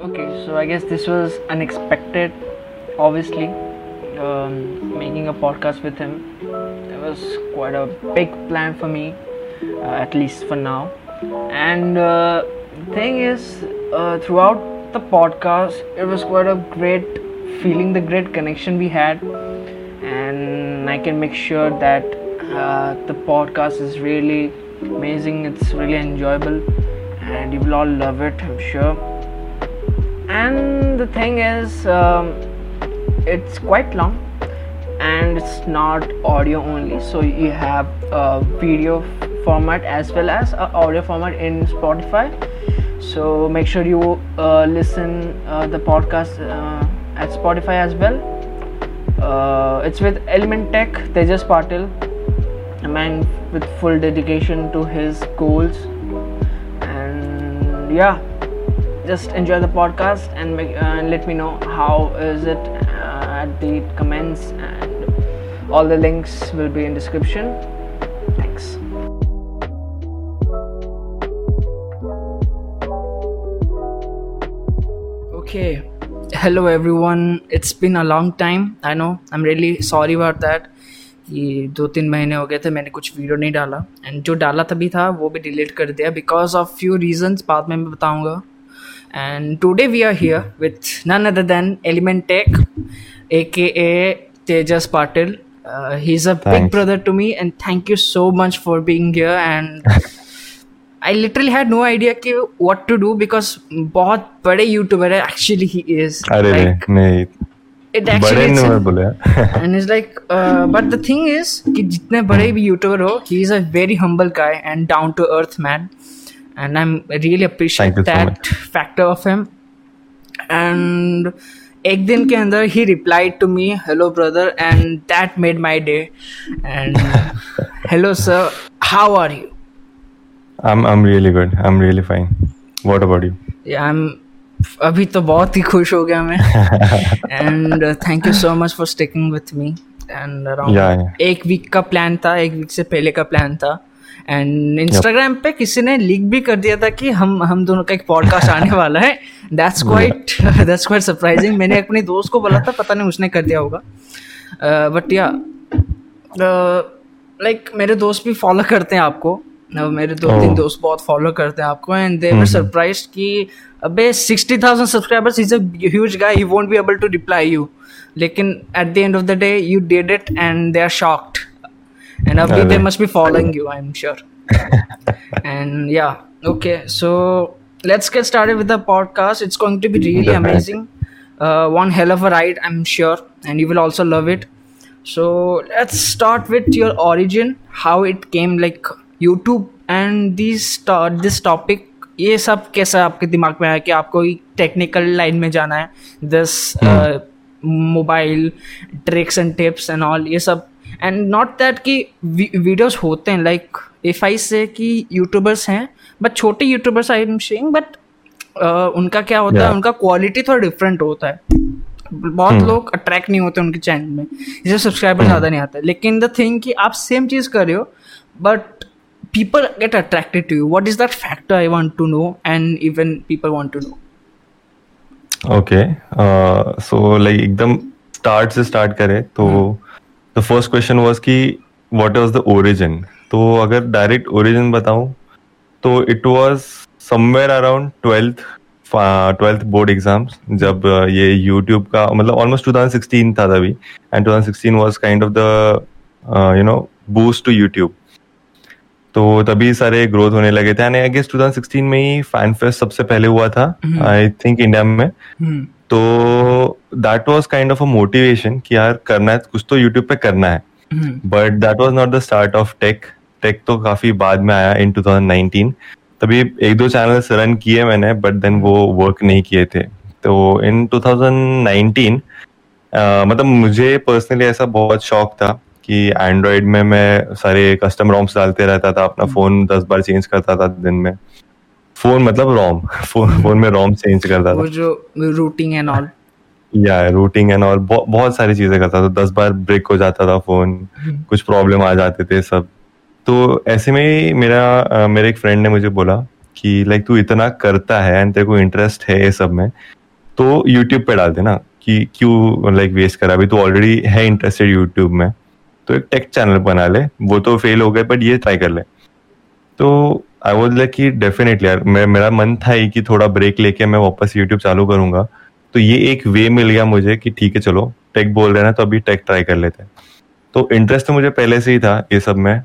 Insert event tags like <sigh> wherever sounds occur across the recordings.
Okay, so I guess this was unexpected, obviously. Um, making a podcast with him. It was quite a big plan for me, uh, at least for now. And uh, the thing is, uh, throughout the podcast, it was quite a great feeling, the great connection we had. And I can make sure that uh, the podcast is really amazing, it's really enjoyable, and you will all love it, I'm sure and the thing is um, it's quite long and it's not audio only. So you have a video format as well as audio format in spotify. So make sure you uh, listen uh, the podcast uh, at spotify as well. Uh, it's with element tech tejas patil a man with full dedication to his goals. And yeah just enjoy the podcast and, make, uh, and let me know how is it uh, at the comments and all the links will be in description thanks okay hello everyone it's been a long time i know i'm really sorry about that ये दो तीन महीने हो गए थे मैंने कुछ video नहीं डाला एंड जो डाला तभी था वो भी डिलीट कर दिया बिकॉज ऑफ फ्यू रीजंस बाद में मैं बताऊंगा And today we are here with none other than Element Tech, aka Tejas Patil. Uh, he's a Thanks. big brother to me, and thank you so much for being here. And <laughs> I literally had no idea कि what to do because बहुत बड़े YouTuber है actually he is. अरे like, नहीं it actually <laughs> and it's like uh, but the thing is कि जितने बड़े भी YouTuber हो he is a very humble guy and down to earth man And I'm really appreciate that so factor of him. And एक दिन के अंदर he replied to me, "Hello brother," and that made my day. And hello sir, how are you? I'm I'm really good. I'm really fine. What about you? Yeah, I'm अभी तो बहुत ही खुश हो गया मैं and thank you so much for sticking with me and around एक week का प्लान था एक वीक से पहले का प्लान था एंड इंस्टाग्राम पे किसी ने लीक भी कर दिया था कि हम हम दोनों का एक पॉडकास्ट <laughs> आने वाला है। That's quite that's quite surprising मैंने अपने दोस्त को बोला था पता नहीं उसने कर दिया होगा। बट या लाइक मेरे दोस्त भी फॉलो करते हैं आपको। मेरे दो तीन oh. दोस्त बहुत फॉलो करते हैं आपको एंड दे वर सरप्राइज़ कि अबे sixty thousand subscribers is a huge guy he won't be able to reply you लेकिन at the end of the day you did it and they are shocked and Abhi, they must be following you, I'm sure. <laughs> and yeah, okay, so let's get started with the podcast. It's going to be really amazing. Uh, one hell of a ride, I'm sure, and you will also love it. So let's start with your origin, how it came, like YouTube, and this this topic. ये सब कैसा आपके दिमाग में आया कि आपको technical line में जाना है दस mobile tricks and tips and all ये सब एंड नॉट दैट कि वीडियोस होते हैं लाइक इफ़ आई से कि यूट्यूबर्स हैं बट छोटे YouTubers I am saying but उनका क्या होता yeah. है उनका क्वालिटी थोड़ा डिफरेंट होता है बहुत hmm. लोग अट्रैक्ट नहीं होते उनके चैनल में इसे सब्सक्राइबर. ज़्यादा नहीं आते लेकिन द थिंग कि आप सेम चीज़ कर रहे हो but people get attracted to you what is that factor i want to know and even people want to know okay uh, so like एकदम स्टार्ट से स्टार्ट करें तो hmm. The first question was कि what was the origin तो अगर direct origin बताऊँ तो it was somewhere around twelfth twelfth board exams जब uh, ये यूट्यूब का मतलब ऑलमोस्ट 2016 था तभी and 2016 was kind of the you know boost to YouTube तो तभी सारे ग्रोथ होने लगे थे एंड आई गेस 2016 में ही फ़ैन फेस्ट सबसे पहले हुआ था आई थिंक इंडिया में। hmm. तो that was kind of a motivation कि यार करना है कुछ तो यूट्यूब पे करना है। But that was not the start of tech tech तो काफ़ी बाद में आया इन 2019 तभी एक दो चैनल्स रन किए मैंने बट देन वो वर्क नहीं किए थे। तो इन 2019 uh, मतलब मुझे पर्सनली ऐसा बहुत शौक था कि एंड्रॉयड में मैं सारे कस्टम रॉम्स डालते रहता था अपना फ़ोन हम्म। दस बार चेंज करता था दिन में। फ़ोन मतलब रोम फ़ोन फ़ोन में रोम चेंज करता था। जो रूटिंग एंड ऑल या रूटिंग एंड ऑल बहुत सारी चीज़ें करता था। दस बार ब्रेक हो जाता था फ़ोन हम्म। कुछ प्रॉब्लम आ जाते थे सब। तो ऐसे में मेरा मेरे एक फ्रेंड ने मुझे बोला कि लाइक तू इतना करता है एंड तेरे को इंटरेस्ट है ये सब में तो यूट्यूब पे डाल देना कि क्यों लाइक वेस्ट करा? अभी तू ऑलरेडी है इंटरेस्टेड यूट्यूब में तो एक टेक चैनल बना ले। वो तो फेल हो गए बट ये ट्राई कर ले। तो आई वॉज़ लाइक कि डेफिनेटली मेरा मन था ही कि थोड़ा ब्रेक लेके मैं वापस यूट्यूब चालू करूँगा। तो ये एक वे मिल गया मुझे कि ठीक है चलो टेक बोल रहे ना तो अभी टेक ट्राई कर लेते हैं। तो इंटरेस्ट तो मुझे पहले से ही था ये सब में।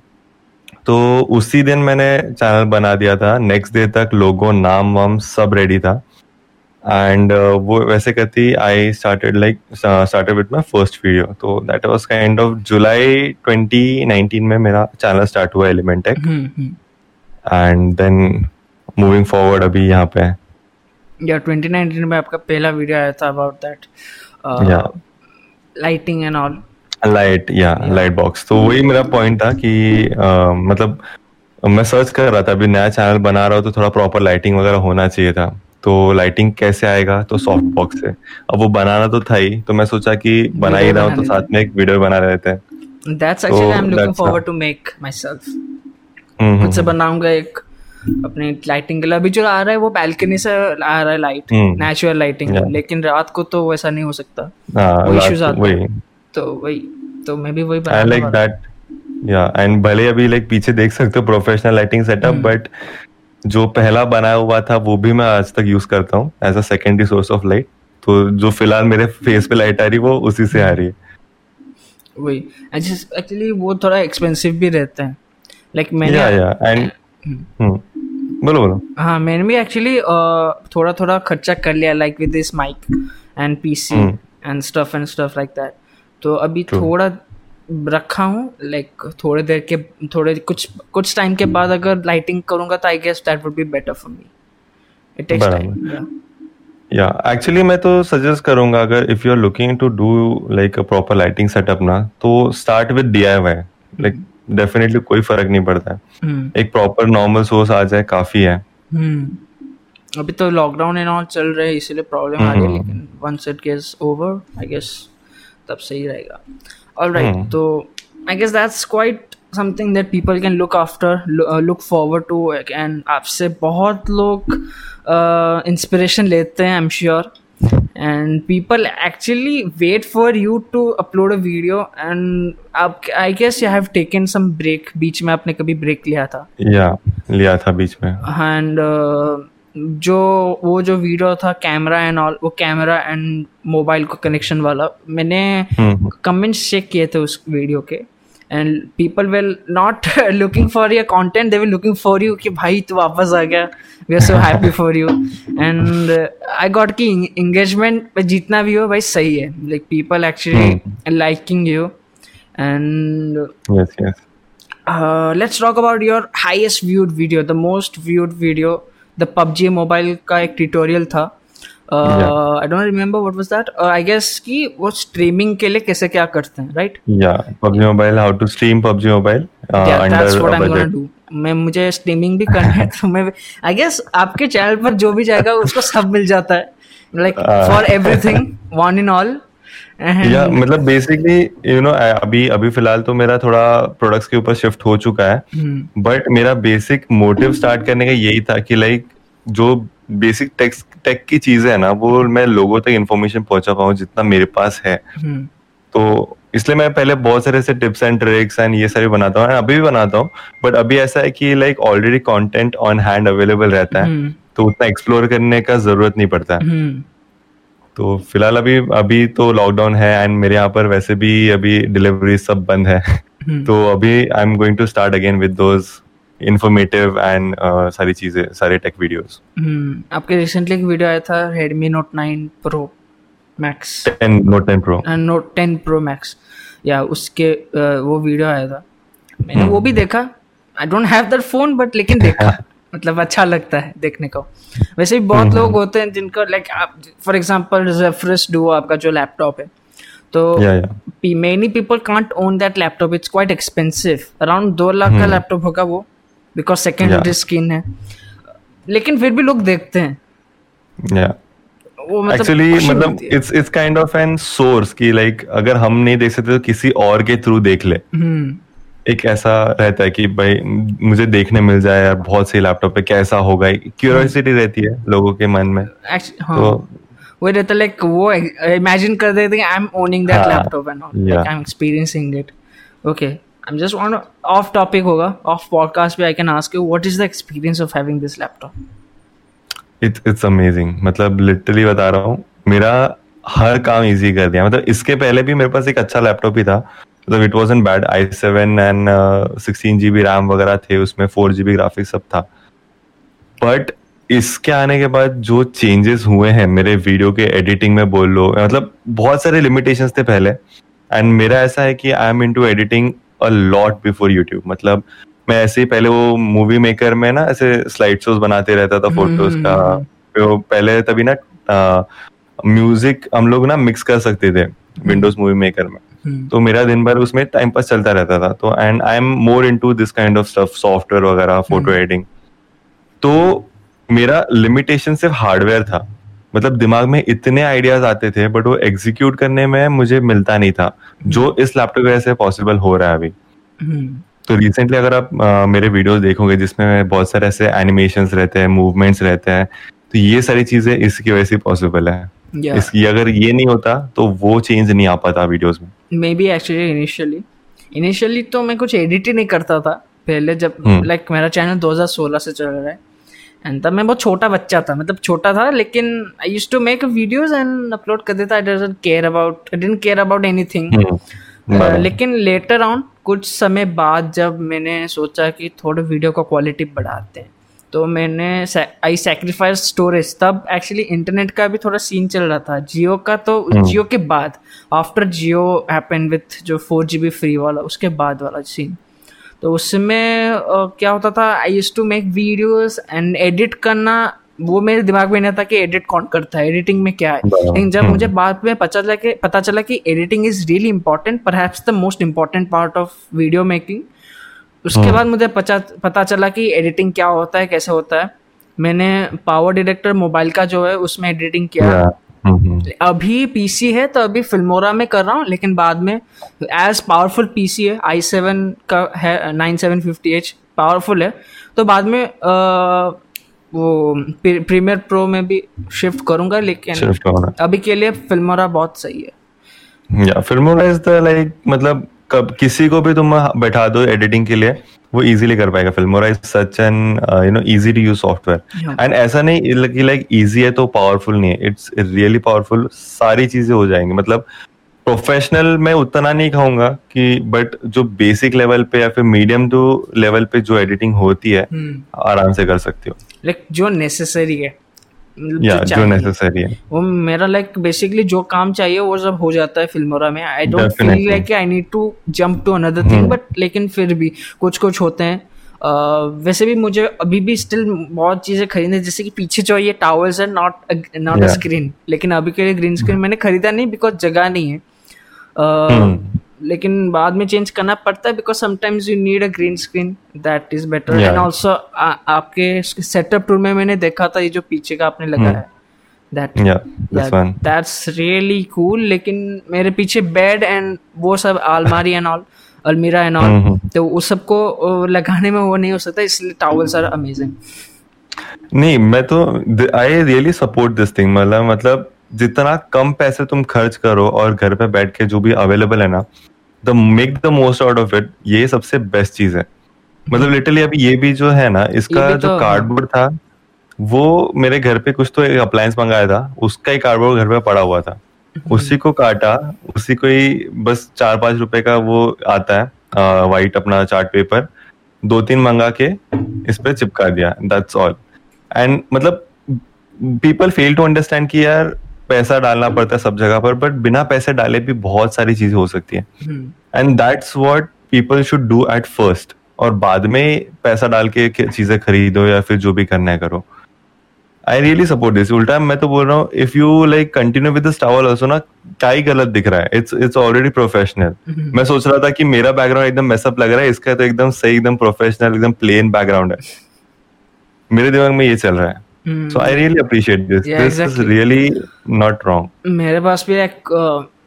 तो उसी दिन मैंने चैनल बना दिया था। नेक्स्ट डे तक लोगो नाम वाम सब रेडी था। एंड uh, वो वैसे कहती I started like started with my first video तो that was kind of July 2019 में मेरा चैनल स्टार्ट हुआ element tech and then moving forward अभी यहाँ पे। या 2019 में आपका पहला वीडियो आया था अबाउट दैट या लाइटिंग एंड ऑल लाइट या लाइट बॉक्स तो वही मेरा पॉइंट था कि uh, मतलब मैं सर्च कर रहा था अभी नया चैनल बना रहा हूँ तो थोड़ा प्रॉपर लाइटिंग वगैरह होना चाहिए था। तो लाइटिंग कैसे आएगा? तो सॉफ्ट बॉक्स से। अब वो बनाना तो था ही तो मैं सोचा कि बना ही रहा हूँ तो साथ में एक वीडियो बना रहे थे। That's actually I'm looking forward to make myself. खुद से बनाऊँगा एक अपनी लाइटिंग के लिए। अभी जो आ रहा है वो बैल्कनी से आ रहा है लाइट नेचुरल लाइटिंग लेकिन रात को तो वैसा नहीं हो सकता। इश्यूज़ आते हैं। तो वही तो मैं भी वही आई लाइक दैट या एंड भले अभी लाइक पीछे देख सकते हो प्रोफेशनल लाइटिंग सेटअप बट जो पहला बनाया हुआ था वो भी मैं आज तक यूज़ करता हूँ as a secondary source of light तो जो फ़िलहाल मेरे फेस पे लाइट आ रही है वो उसी से आ रही है। वही। एक्चुअली वो थोड़ा एक्सपेंसिव भी रहता है। लाइक like मैंने या या एंड बोलो बोलो। हाँ मैंने भी एक्चुअली थोड़ा थोड़ा खर्चा कर लिया like with this mic and PC and stuff and stuff like that तो अभी. थोड़ा रखा हूँ लाइक थोड़े देर के थोड़े कुछ कुछ टाइम के बाद अगर लाइटिंग करूँगा तो I guess that would be better for me it takes time या एक्चुअली मैं तो सजेस्ट करूँगा अगर if you are looking to do like a proper lighting setup ना तो start with DIY like definitely कोई फ़र्क नहीं पड़ता है hmm. एक प्रॉपर नॉर्मल सोर्स आ जाए काफ़ी है hmm. अभी तो लॉकडाउन एंड ऑल चल रहे हैं इसलिए प्रॉब्लम आ रही है hmm. लेकिन once it gets over I guess तब सही रहेगा hmm. so i guess that's quite something that people can look after uh, look forward to आपसे बहुत लोग इंस्पिरेशन uh, लेते हैं I am sure and people actually wait for you to upload a video and आप I guess you have taken some break बीच में आपने कभी break लिया था या yeah, लिया था बीच में and uh, जो वो जो वीडियो था कैमरा एंड ऑल वो कैमरा एंड मोबाइल को कनेक्शन वाला मैंने कमेंट्स हम्म। चेक किए थे उस वीडियो के and people will not looking for your content they will looking for you कि भाई तू वापस आ गया। We are so happy for you and I got की एंगेजमेंट जितना भी हो भाई सही है। Like people actually liking you and let's talk about your highest viewed video the most viewed video the PUBG mobile का एक ट्यूटोरियल था। I don't remember what was that I guess कि वो स्ट्रीमिंग के लिए कैसे क्या करते हैं राइट या PUBG mobile how to stream PUBG mobile that's what I am gonna do मैं मुझे स्ट्रीमिंग भी करना है <laughs> तो मैं आई गेस आपके चैनल पर जो भी जाएगा उसको सब मिल जाता है। Like for everything one in all या मतलब बेसिकली यू नो अभी अभी फ़िलहाल तो मेरा थोड़ा प्रोडक्ट्स के ऊपर शिफ्ट हो चुका है। बट हम्म। मेरा बेसिक मोटिव स्टार्ट करने का यही था कि लाइक जो बेसिक टेक्स टेक की चीज़ें है ना वो मैं लोगों तक इन्फॉर्मेशन पहुँचा पाऊँ जितना मेरे पास है हम्म। तो इसलिए मैं पहले बहुत सारे ऐसे टिप्स एंड ट्रिक्स एंड ये सारे बनाता हूँ अभी भी बनाता हूँ बट अभी ऐसा है कि like already content on hand available रहता है हम्म। तो उतना एक्सप्लोर करने का ज़रूरत नहीं पड़ता है तो फ़िलहाल अभी अभी तो लॉकडाउन है एंड मेरे यहाँ पर वैसे भी अभी डिलीवरी सब बंद है हम्म। तो अभी I am going to start again with those informative and सारी चीज़ें सारे टेक वीडियोस आपके रिसेंटली एक वीडियो आया था Redmi Note 9 Pro Max. 10 Note 10 Pro. And Note 10 Pro Max. या उसके uh, वो वीडियो आया था। मैंने hmm. वो भी देखा। I don't have that phone but लेकिन देखा। <laughs> मतलब अच्छा लगता है देखने को। वैसे भी बहुत लोग होते हैं जिनको लाइक आप फॉर एग्जांपल जेफरस डुओ आपका जो लैपटॉप है तो many people can't own that laptop it's quite expensive around दो लाख का लैपटॉप हम्म। होगा वो। बिकॉज़ सेकेंड स्क्रीन है। लेकिन फिर भी लोग देखते हैं। Yeah. एक्चुअली मतलब, it's it's kind of an source कि लाइक अगर हम नहीं देख सकते तो किसी और के थ्रू देख ले। hmm. एक ऐसा रहता है कि भाई मुझे देखने मिल जाए यार बहुत सही लैपटॉप पे कैसा होगा। क्यूरियोसिटी रहती है लोगों के मन में। Actu- हाँ. तो वो रहता लाइक वो इमेजिन कर देते हैं I am owning that laptop and all I am experiencing it okay am just want off topic होगा ऑफ़ पॉडकास्ट पे I can ask you what is the experience of having this laptop it's it's amazing मतलब literally बता रहा हूँ, मेरा हर काम easy कर दिया। मतलब इसके पहले भी मेरे पास एक अच्छा लैपटॉप ही था। मतलब it was bad I seven and sixteen GB RAM वगैरह थे, उसमें फोर जीबी ग्राफिक्स सब था। बट इसके आने के बाद जो चेंजेस हुए हैं, मेरे वीडियो के एडिटिंग में बोल लो मतलब बहुत सारे लिमिटेशंस थे पहले। एंड मेरा ऐसा है कि I am into editing a lot before YouTube मतलब मैं ऐसे ही पहले वो मूवी मेकर में ना ऐसे स्लाइड शोज़ बनाते रहता था फ़ोटोज़ हम्म, का हम्म, हम्म। पहले तभी ना म्यूज़िक हम लोग ना मिक्स कर सकते थे विंडोज़ मूवी मेकर में। हम्म। तो मेरा दिन भर उसमें टाइम पास चलता रहता था। तो and I am more in to this kind of stuff software वगैरह फ़ोटो हम्म। एडिटिंग तो मेरा लिमिटेशन सिर्फ़ हार्डवेयर था। मतलब दिमाग में इतने आइडियाज़ आते थे बट वो एग्जीक्यूट करने में मुझे मिलता नहीं था जो हम्म। इस लैपटॉप वजह से पॉसिबल हो रहा है अभी तो रिसेंटली अगर आप आ, मेरे वीडियोस देखोगे जिसमें बहुत सारे ऐसे एनिमेशंस रहते हैं मूवमेंट्स रहते हैं तो ये सारी चीज़ें इसकी वजह से पॉसिबल है yeah. इसकी अगर ये नहीं होता तो वो चेंज नहीं आ पाता वीडियोस में maybe actually initially initially तो मैं कुछ एडिट ही नहीं करता था पहले जब लाइक hmm. like, मेरा चैनल 2016 से चल रहा है एंड तब मैं बहुत छोटा बच्चा था मतलब छोटा था लेकिन I used to make videos and upload कर देता I doesn't care about I didn't care about anything लेकिन लेटर ऑन कुछ समय बाद जब मैंने सोचा कि थोड़े वीडियो का क्वालिटी बढ़ाते हैं तो मैंने आई सेक्रीफाइस स्टोरेज तब एक्चुअली इंटरनेट का भी थोड़ा सीन चल रहा था। जियो का तो जियो हम्म। के बाद आफ्टर जियो हैपन विथ जो फोर जी बी फ्री वाला उसके बाद वाला सीन तो उसमें क्या होता था I use to make videos and edit करना वो मेरे दिमाग में नहीं था कि एडिट कौन करता है एडिटिंग में क्या है लेकिन जब मुझे हम्म। बाद में पता चला कि पता चला कि एडिटिंग इज़ रियली इंपॉर्टेंट पर the most important part of video making उसके हाँ। बाद मुझे पचा, पता चला कि एडिटिंग क्या होता है कैसे होता है मैंने पावर डायरेक्टर मोबाइल का जो है उसमें एडिटिंग किया हम्म, हम्म। अभी पीसी है तो अभी फिल्मोरा में कर रहा हूँ लेकिन बाद में एज पावरफुल पीसी है आई सेवन का है nine seven fifty H powerful है। तो बाद में आ, वो प्रीमियर प्रो में भी शिफ्ट करूँगा लेकिन अभी के लिए फिल्मोरा बहुत सही है। या फिल्मोरा इज़ द लाइक मतलब कब किसी को भी तुम बैठा दो एडिटिंग के लिए वो इजीली कर पाएगा Filmora is such an you know easy to use software and ऐसा नहीं कि लाइक इजी है तो पावरफुल नहीं है. इट्स रियली पावरफुल सारी चीज़ें हो जाएँगी. मतलब प्रोफेशनल मैं उतना नहीं कहूँगा कि बट जो बेसिक लेवल पे या फिर मीडियम टू लेवल पे जो एडिटिंग होती है hmm. आराम से कर सकते हो। लाइक जो नेसेसरी है. या जो नेसेसरी है। वो मेरा लाइक बेसिकली जो काम चाहिए वो सब हो जाता है फिल्मोरा में। I don't feel like I need to jump to another thing but लेकिन फिर भी कुछ कुछ होते हैं। Uh, वैसे भी मुझे अभी भी स्टिल बहुत चीज़ें खरीदने जैसे कि पीछे जो ये टावर्स है नॉट नॉट अ स्क्रीन लेकिन अभी के लिए ग्रीन स्क्रीन मैंने खरीदा नहीं बिकॉज़ जगह नहीं है। uh, hmm. लेकिन बाद में चेंज करना पड़ता है because sometimes you need a green screen that is better and also आपके सेटअप टूर में मैंने देखा था ये जो पीछे का आपने लगाया है. दैट दैट्स रियली कूल लेकिन मेरे पीछे बेड एंड वो सब अलमारी एंड ऑल अलमीरा एंड ऑल तो उस सबको लगाने में वो नहीं हो सकता इसलिए टॉवल्स आर अमेजिंग नहीं मैं तो I really support this thing मतलब मतलब जितना कम पैसे तुम खर्च करो और घर पे बैठ के जो भी अवेलेबल है ना the make the most out of it ये सबसे बेस्ट चीज़ है। मतलब लिटरली अभी ये भी जो है ना इसका जो तो, कार्डबोर्ड था वो मेरे घर पे कुछ तो एक अप्लायंस मंगाया था उसका ही कार्डबोर्ड घर पे पड़ा हुआ था। हम्म। उसी को काटा उसी को ही बस चार पाँच रुपए का वो आता है वाइट अपना चार्ट पेपर दो तीन मंगा के इस पे चिपका दिया दैट्स ऑल एंड मतलब पीपल फेल टू अंडरस्टैंड कि यार पैसा डालना पड़ता है सब जगह पर बट बिना पैसे डाले भी बहुत सारी चीज़ें हो सकती है। And that's what people should do at first और बाद में पैसा डाल के चीज़ें खरीदो या फिर जो भी करना है करो। आई रियली सपोर्ट दिस उल्टा मैं तो बोल रहा हूँ if you like continue with towel also ना क्या ही गलत दिख रहा है। इट्स इट्स ऑलरेडी प्रोफेशनल मैं सोच रहा था कि मेरा बैकग्राउंड एकदम मेसअप लग रहा है इसका तो एकदम सही एकदम प्रोफेशनल एकदम प्लेन बैकग्राउंड है। मेरे दिमाग में ये चल रहा है। So I really appreciate this this is really not wrong मेरे पास भी एक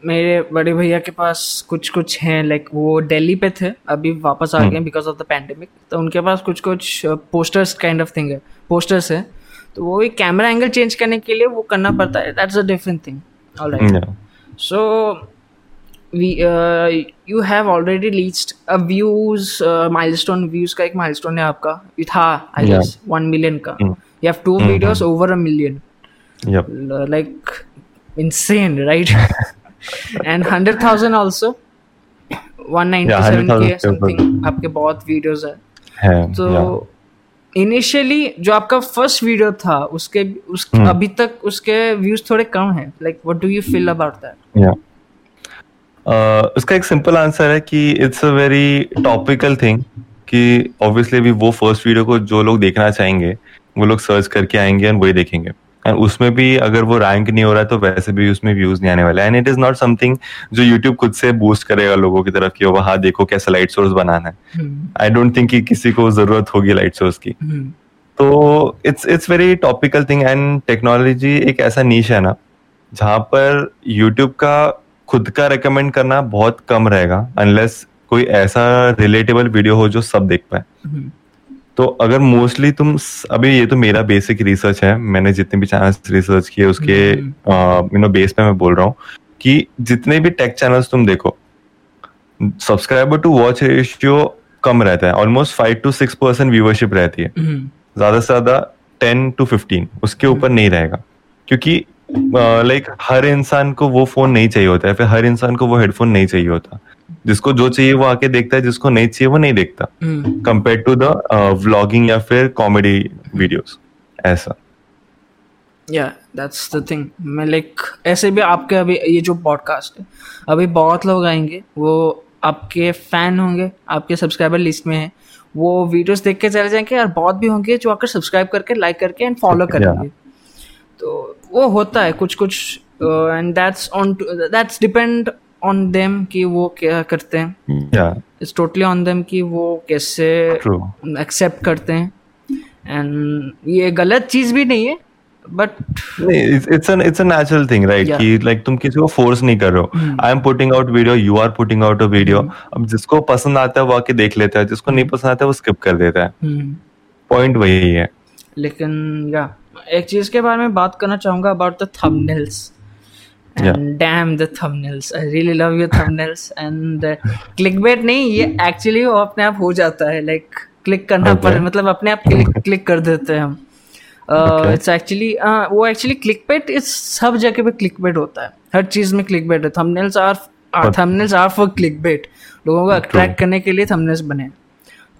मेरे बड़े भैया के पास कुछ कुछ हैं लाइक वो दिल्ली पे थे अभी वापस आ गए बिकॉज़ ऑफ़ द पैंडेमिक तो उनके पास कुछ कुछ पोस्टर्स काइंड ऑफ़ थिंग है पोस्टर्स है। तो वो एक कैमरा एंगल चेंज करने के लिए वो करना पड़ता है that's a different thing alright so we uh, you have already reached a views uh, milestone views का एक milestone है आपका ये था I yeah. guess one million का। Mm. You have two mm-hmm. videos over a million. Yep. Like insane right? <laughs> And hundred thousand also. one ninety seven k something. आपके बहुत videos है, तो yeah. इनिशियली जो आपका फ़र्स्ट वीडियो था उसके उस hmm. अभी तक उसके व्यूज़ थोड़े कम है. Like what do you feel about that उसका एक सिंपल आंसर है कि it's a very topical thing कि ऑब्वियसली अभी वो फ़र्स्ट वीडियो को जो लोग देखना चाहेंगे वो लोग सर्च करके आएँगे एंड वही देखेंगे। एंड उसमें भी अगर वो रैंक नहीं हो रहा है तो वैसे भी उसमें व्यूज़ नहीं आने वाले। And it is not something जो यूट्यूब खुद से बूस्ट करेगा लोगों की तरफ़ कि वहाँ देखो कैसा लाइट सोर्स बनाना है। आई डोंट थिंक कि किसी को ज़रूरत होगी लाइट सोर्स की। hmm. तो it's it's very topical thing and technology एक ऐसा नीच है ना जहाँ पर यूट्यूब का खुद का रिकमेंड करना बहुत कम रहेगा अनलेस कोई ऐसा रिलेटेबल वीडियो हो जो सब देख पाए। hmm. तो अगर मोस्टली तुम अभी ये तो मेरा बेसिक रिसर्च है मैंने जितने भी चैनल रिसर्च किए उसके यू नो बेस पे मैं बोल रहा हूँ कि जितने भी टेक चैनल्स तुम देखो सब्सक्राइबर टू वॉच रेशियो कम रहता है almost five to six percent viewership रहती है हम्म। ज़्यादा से ज़्यादा टेन टू फिफ्टीन उसके हम्म। ऊपर नहीं रहेगा क्योंकि लाइक हर इंसान को वो फ़ोन नहीं चाहिए होता है फिर हर इंसान को वो हेडफोन नहीं चाहिए होता जिसको जो चाहिए वो आके देखता है जिसको नहीं चाहिए वो नहीं देखता। कंपेयर टू द व्लॉगिंग या फिर कॉमेडी वीडियोस ऐसा। या दैट्स द थिंग मैं लाइक ऐसे भी आपके अभी ये जो पॉडकास्ट है अभी बहुत लोग आएँगे वो आपके फ़ैन होंगे आपके सब्सक्राइबर लिस्ट में है। वो वीडियोस देख के चले जाएँगे और बहुत भी होंगे जो आकर सब्सक्राइब करके लाइक करके एंड फॉलो करेंगे। तो वो होता है कुछ कुछ and that's on that's depend on them कि वो क्या करते हैं। इट्स टोटली ऑन देम कि वो कैसे एक्सेप्ट करते हैं। एंड ये गलत चीज़ भी नहीं है but it's an it's a natural thing right कि लाइक तुम किसी को फोर्स नहीं कर रहे हो। I am putting out video you are putting out a video अब जिसको पसंद आता है वो आके देख लेता है। जिसको नहीं पसंद आता है वो स्किप कर देता है। Point hmm. वही है। लेकिन या एक चीज़ के बारे में बात करना चाहूँगा about the thumbnails and yeah. damn the thumbnails. I really love your thumbnails. And uh, clickbait नहीं ये actually वो अपने आप हो जाता है like क्लिक करना okay. पर मतलब अपने आप क्लिक क्लिक कर देते हैं हम। इट्स एक्चुअली वो एक्चुअली क्लिक बेट इस सब जगह पे क्लिक बेट होता है। हर चीज़ में क्लिक बेट है। Thumbnails are thumbnails are for click bait लोगों को अट्रैक्ट करने के लिए थंबनेल्स बने।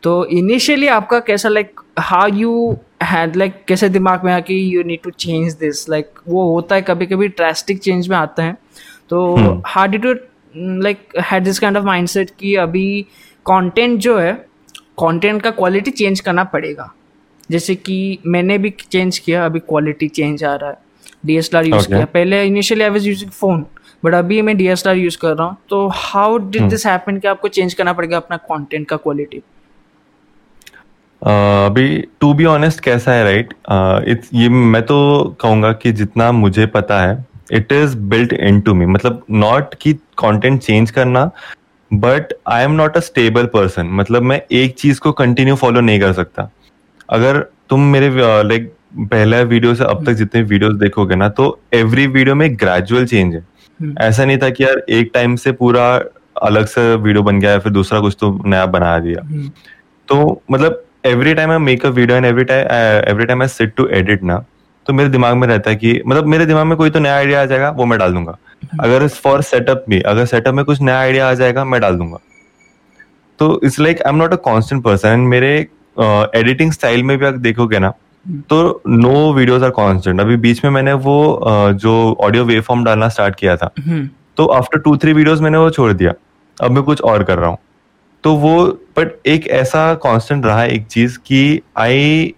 तो इनिशियली आपका कैसा like how you had like कैसे दिमाग में आया कि you need to change this like वो होता है कभी कभी ड्रास्टिक चेंज में आता है। तो how did you like had this kind of mindset कि अभी कंटेंट जो है कंटेंट का क्वालिटी चेंज करना पड़ेगा। जैसे कि मैंने भी चेंज किया अभी क्वालिटी चेंज आ रहा है। D S L R use किया। पहले initially I was using phone but अभी मैं D S L R use कर रहा हूँ। तो हाउ डिड दिस हैपन कि आपको चेंज करना पड़ेगा अपना कॉन्टेंट का क्वालिटी अभी टू बी ऑनेस्ट कैसा है राइट right? इट्स ये मैं तो कहूँगा कि जितना मुझे पता है it is built in to me मतलब नॉट कि कंटेंट चेंज करना but I am not a stable person मतलब मैं एक चीज़ को कंटिन्यू फॉलो नहीं कर सकता अगर तुम मेरे लाइक पहला वीडियो से अब तक जितने वीडियोस देखोगे ना तो एवरी वीडियो में ग्रेजुअल चेंज है hmm. ऐसा नहीं था कि यार एक टाइम से पूरा अलग से वीडियो बन गया फिर दूसरा कुछ तो नया बना दिया hmm. तो मतलब every time I make a video and every time every time I sit to edit ना तो मेरे दिमाग में रहता है कि मतलब मेरे दिमाग में कोई तो नया आइडिया आ जाएगा वो मैं डाल दूँगा हम्म। अगर फॉर सेटअप भी अगर सेटअप में कुछ नया आइडिया आ जाएगा मैं डाल दूँगा तो it's like I am not a constant person and मेरे एडिटिंग uh, स्टाइल में भी अगर देखोगे ना हम्म। तो नो वीडियोस आर कांस्टेंट अभी बीच में मैंने वो uh, जो ऑडियो वेव फॉर्म डालना स्टार्ट किया था हम्म। तो आफ्टर टू थ्री वीडियोस मैंने वो छोड़ दिया अब मैं कुछ और कर रहा हूँ तो वो बट एक ऐसा कांस्टेंट रहा एक चीज़ कि I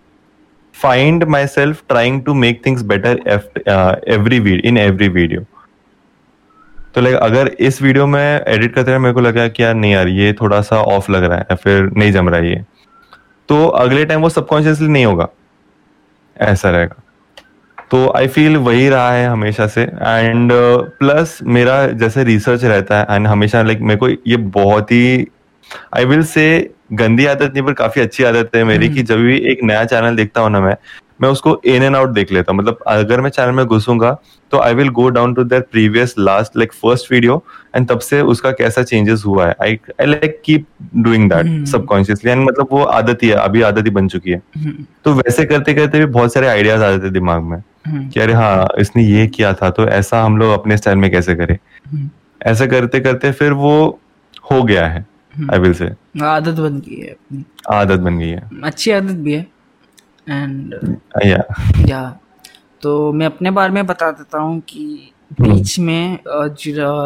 find myself trying to make things better every in every video तो लाइक अगर इस वीडियो में एडिट करते रहे मेरे को लगा कि यार नहीं यार ये थोड़ा सा ऑफ़ लग रहा है या फिर नहीं जम रहा है ये तो अगले टाइम वो सबकॉन्शियसली नहीं होगा। ऐसा रहेगा। तो आई फील वही रहा है हमेशा से। एंड प्लस uh, मेरा जैसे रिसर्च रहता है एंड हमेशा लाइक मेरे को ये बहुत ही आई विल से गंदी आदत नहीं पर काफ़ी अच्छी आदत है मेरी कि जब भी एक नया चैनल देखता हूँ ना मैं मैं उसको इन एंड आउट देख लेता हूँ। मतलब अगर मैं चैनल में घुसूँगा तो I will go down to there previous last like first video and तब से उसका कैसा चेंजेस हुआ है। I I like keep doing that subconsciously and मतलब वो आदत ही है अभी आदत ही बन चुकी है। hmm. तो वैसे करते करते भी बहुत सारे आइडियाज़ आ जाते हैं दिमाग में hmm. कि अरे हाँ इसने ये किया था तो ऐसा हम लोग अपने स्टाइल में कैसे करें? hmm. ऐसा करते करते फिर वो हो गया है। आई विल से आदत बन गई है अपनी। आदत बन गई है। अच्छी आदत भी है। एंड या या। तो मैं अपने बारे में बता देता हूँ कि बीच में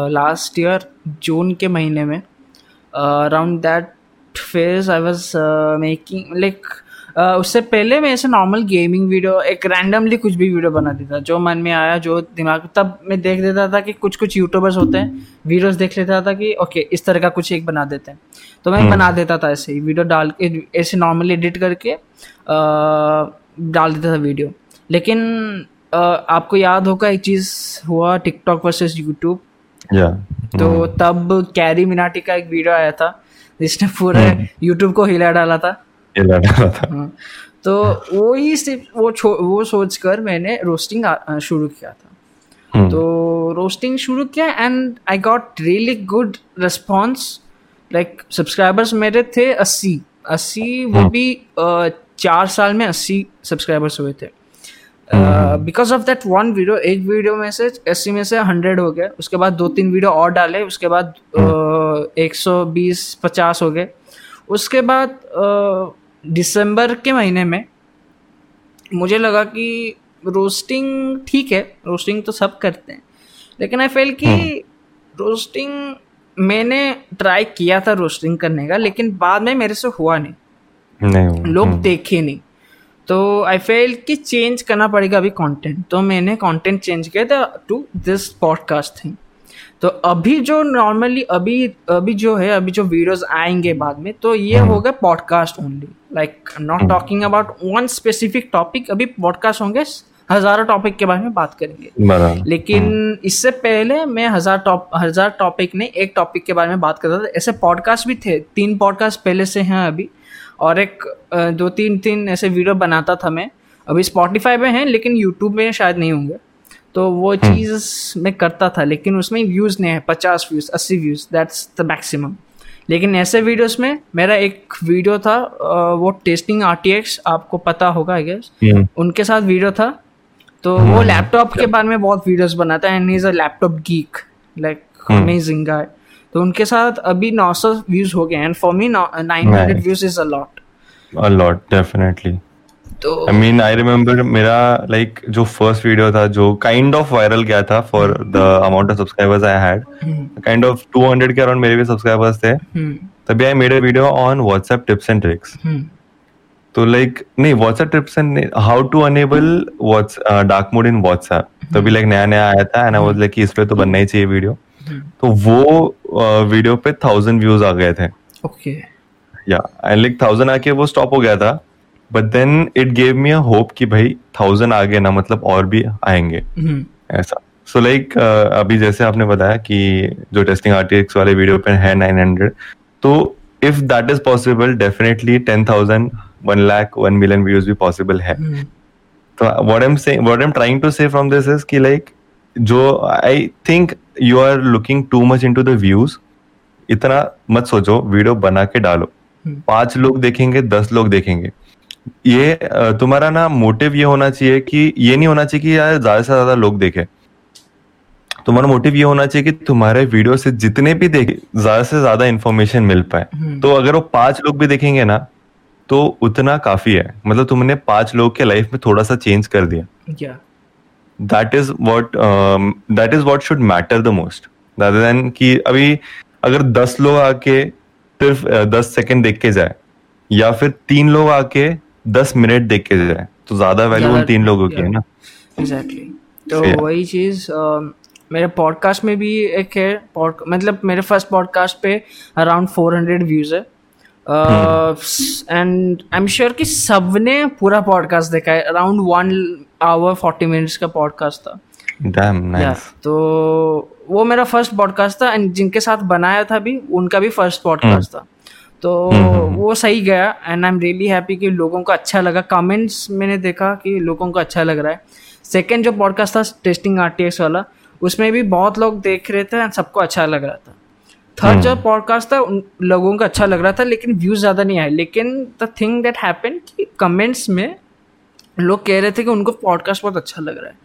लास्ट ईयर जून के महीने में around that phase I was making like उससे पहले मैं ऐसे नॉर्मल गेमिंग वीडियो एक रैंडमली कुछ भी वीडियो बना देता जो मन में आया जो दिमाग तब मैं देख देता था कि कुछ कुछ यूट्यूबर्स होते हैं वीडियोस देख लेता था कि ओके इस तरह का कुछ एक बना देते हैं। तो मैं बना देता था ऐसे ही वीडियो डाल के ऐसे नॉर्मली एडिट करके डाल देता था वीडियो लेकिन आपको याद होगा एक चीज़ हुआ टिकटॉक वर्सेस यूट्यूब तो तब कैरी मिनाटी का एक वीडियो आया था जिसने पूरे यूट्यूब को हिला डाला था। था। हाँ, तो वो ही सिर्फ़ वो वो सोच कर मैंने रोस्टिंग शुरू किया था। तो रोस्टिंग शुरू किया and I got really good response like subscribers मेरे थे अस्सी। अस्सी वो भी चार साल में अस्सी सब्सक्राइबर्स हुए थे। Because of that one video एक वीडियो में से अस्सी में से हंड्रेड हो गया। उसके बाद दो तीन वीडियो और डाले। उसके बाद एक सौ बीस पचास हो गए। उसके बाद दिसंबर के महीने में मुझे लगा कि रोस्टिंग ठीक है रोस्टिंग तो सब करते हैं। लेकिन आई फेल कि रोस्टिंग हम्म। मैंने ट्राई किया था रोस्टिंग करने का लेकिन बाद में मेरे से हुआ नहीं। नहीं लोग हम्म। देखे नहीं। तो आई फेल कि चेंज करना पड़ेगा अभी कंटेंट तो मैंने कंटेंट चेंज किया था टू दिस पॉडकास्ट थिंग तो अभी जो नॉर्मली अभी अभी जो है अभी जो वीडियोस आएँगे बाद में तो ये। होगा podcast only like not talking about one specific topic अभी पॉडकास्ट होंगे हज़ारों टॉपिक के बारे में बात करेंगे. लेकिन हम्म। इससे पहले मैं हज़ार टॉप हज़ार टॉपिक नहीं एक टॉपिक के बारे में बात करता था. ऐसे पॉडकास्ट भी थे तीन पॉडकास्ट पहले से हैं अभी. और एक दो तीन तीन ऐसे वीडियो बनाता था मैं. अभी स्पॉटिफाई में है लेकिन यूट्यूब में शायद नहीं होंगे. तो वो हम्म। चीज़ मैं करता था लेकिन उसमें व्यूज़ नहीं है पचास व्यूज़ अस्सी व्यूज़ दैट्स द मैक्सिमम लेकिन ऐसे वीडियोस में मेरा एक वीडियो था वो टेस्टिंग आर आपको पता होगा आई गेस हम्म। उनके साथ वीडियो था। तो वो लैपटॉप हम्म। के बारे में बहुत वीडियोस बनाता है and is a laptop geek like amazing guy तो उनके साथ अभी 900 व्यूज़ हो गए and for me 900 views is a lot a lot definitely तो आई मीन आई रिमेम्बर मेरा लाइक like, जो फ़र्स्ट वीडियो था जो काइंड ऑफ़ वायरल गया था for the amount of subscribers I had kind of 200 के अराउंड मेरे भी सब्सक्राइबर्स थे। hmm. तभी I made a video on WhatsApp tips and tricks तो लाइक नहीं WhatsApp tips and how to enable whats dark mode in WhatsApp तभी like नया नया आया था एंड आई वाज लाइक इस पे तो बनना ही चाहिए वीडियो तो वो वीडियो पे थाउज़ेंड व्यूज़ आ गए थे। Okay yeah and like thousand आके वो स्टॉप हो गया था। But then it gave me a hope कि भाई थाउज़ेंड आ गए ना मतलब और भी आएँगे hmm. ऐसा so so like like, uh, अभी जैसे आपने बताया कि जो टेस्टिंग आर्टिक्स वाले वीडियो पे है नाइन हंड्रेड तो if that is possible definitely ten thousand one lakh one million views भी पॉसिबल है hmm. तो what I am saying what I am trying to say from this is कि like जो I think you are looking too much into the views इतना मत सोचो video बना के डालो हम्म। पाँच लोग देखेंगे दस लोग देखेंगे ये तुम्हारा ना मोटिव ये होना चाहिए कि ये नहीं होना चाहिए कि यार ज़्यादा से ज़्यादा लोग देखे। तुम्हारा मोटिव ये होना चाहिए कि तुम्हारे वीडियो से जितने भी देखे ज़्यादा से ज़्यादा इंफॉर्मेशन मिल पाए। हम्म। तो अगर वो पाँच लोग भी देखेंगे ना तो उतना काफ़ी है। मतलब तुमने पाँच लोग के लाइफ में थोड़ा सा चेंज कर दिया। That is what that is what should matter the most rather then कि अभी अगर दस लोग आके सिर्फ़ दस सेकेंड देख के जाए या फिर तीन लोग आके दस मिनट देख के जाए तो ज़्यादा वैल्यू उन तीन लोगों की है ना। एग्जैक्टली तो वही चीज़ मेरे पॉडकास्ट में भी एक है। मतलब मेरे फ़र्स्ट पॉडकास्ट पे अराउंड फोर हंड्रेड व्यूज़ है। एंड आई एम श्योर कि सबने पूरा पॉडकास्ट देखा है। Around one hour forty minutes का पॉडकास्ट था। Damn, nice. Yeah, तो वो मेरा फ़र्स्ट पॉडकास्ट था। एंड जिनके साथ बनाया था भी उनका भी फ़र्स्ट पॉडकास्ट था। तो वो सही गया and I am really happy कि लोगों को अच्छा लगा। कमेंट्स मैंने देखा कि लोगों को अच्छा लग रहा है। सेकंड जो पॉडकास्ट था टेस्टिंग आर वाला उसमें भी बहुत लोग देख रहे थे एंड सबको अच्छा लग रहा था। थर्ड जो पॉडकास्ट था उन लोगों को अच्छा लग रहा था लेकिन व्यूज़ ज़्यादा नहीं आए। लेकिन द थिंग दैट हैपन कि कमेंट्स में लोग कह रहे थे कि उनको पॉडकास्ट बहुत अच्छा लग रहा है।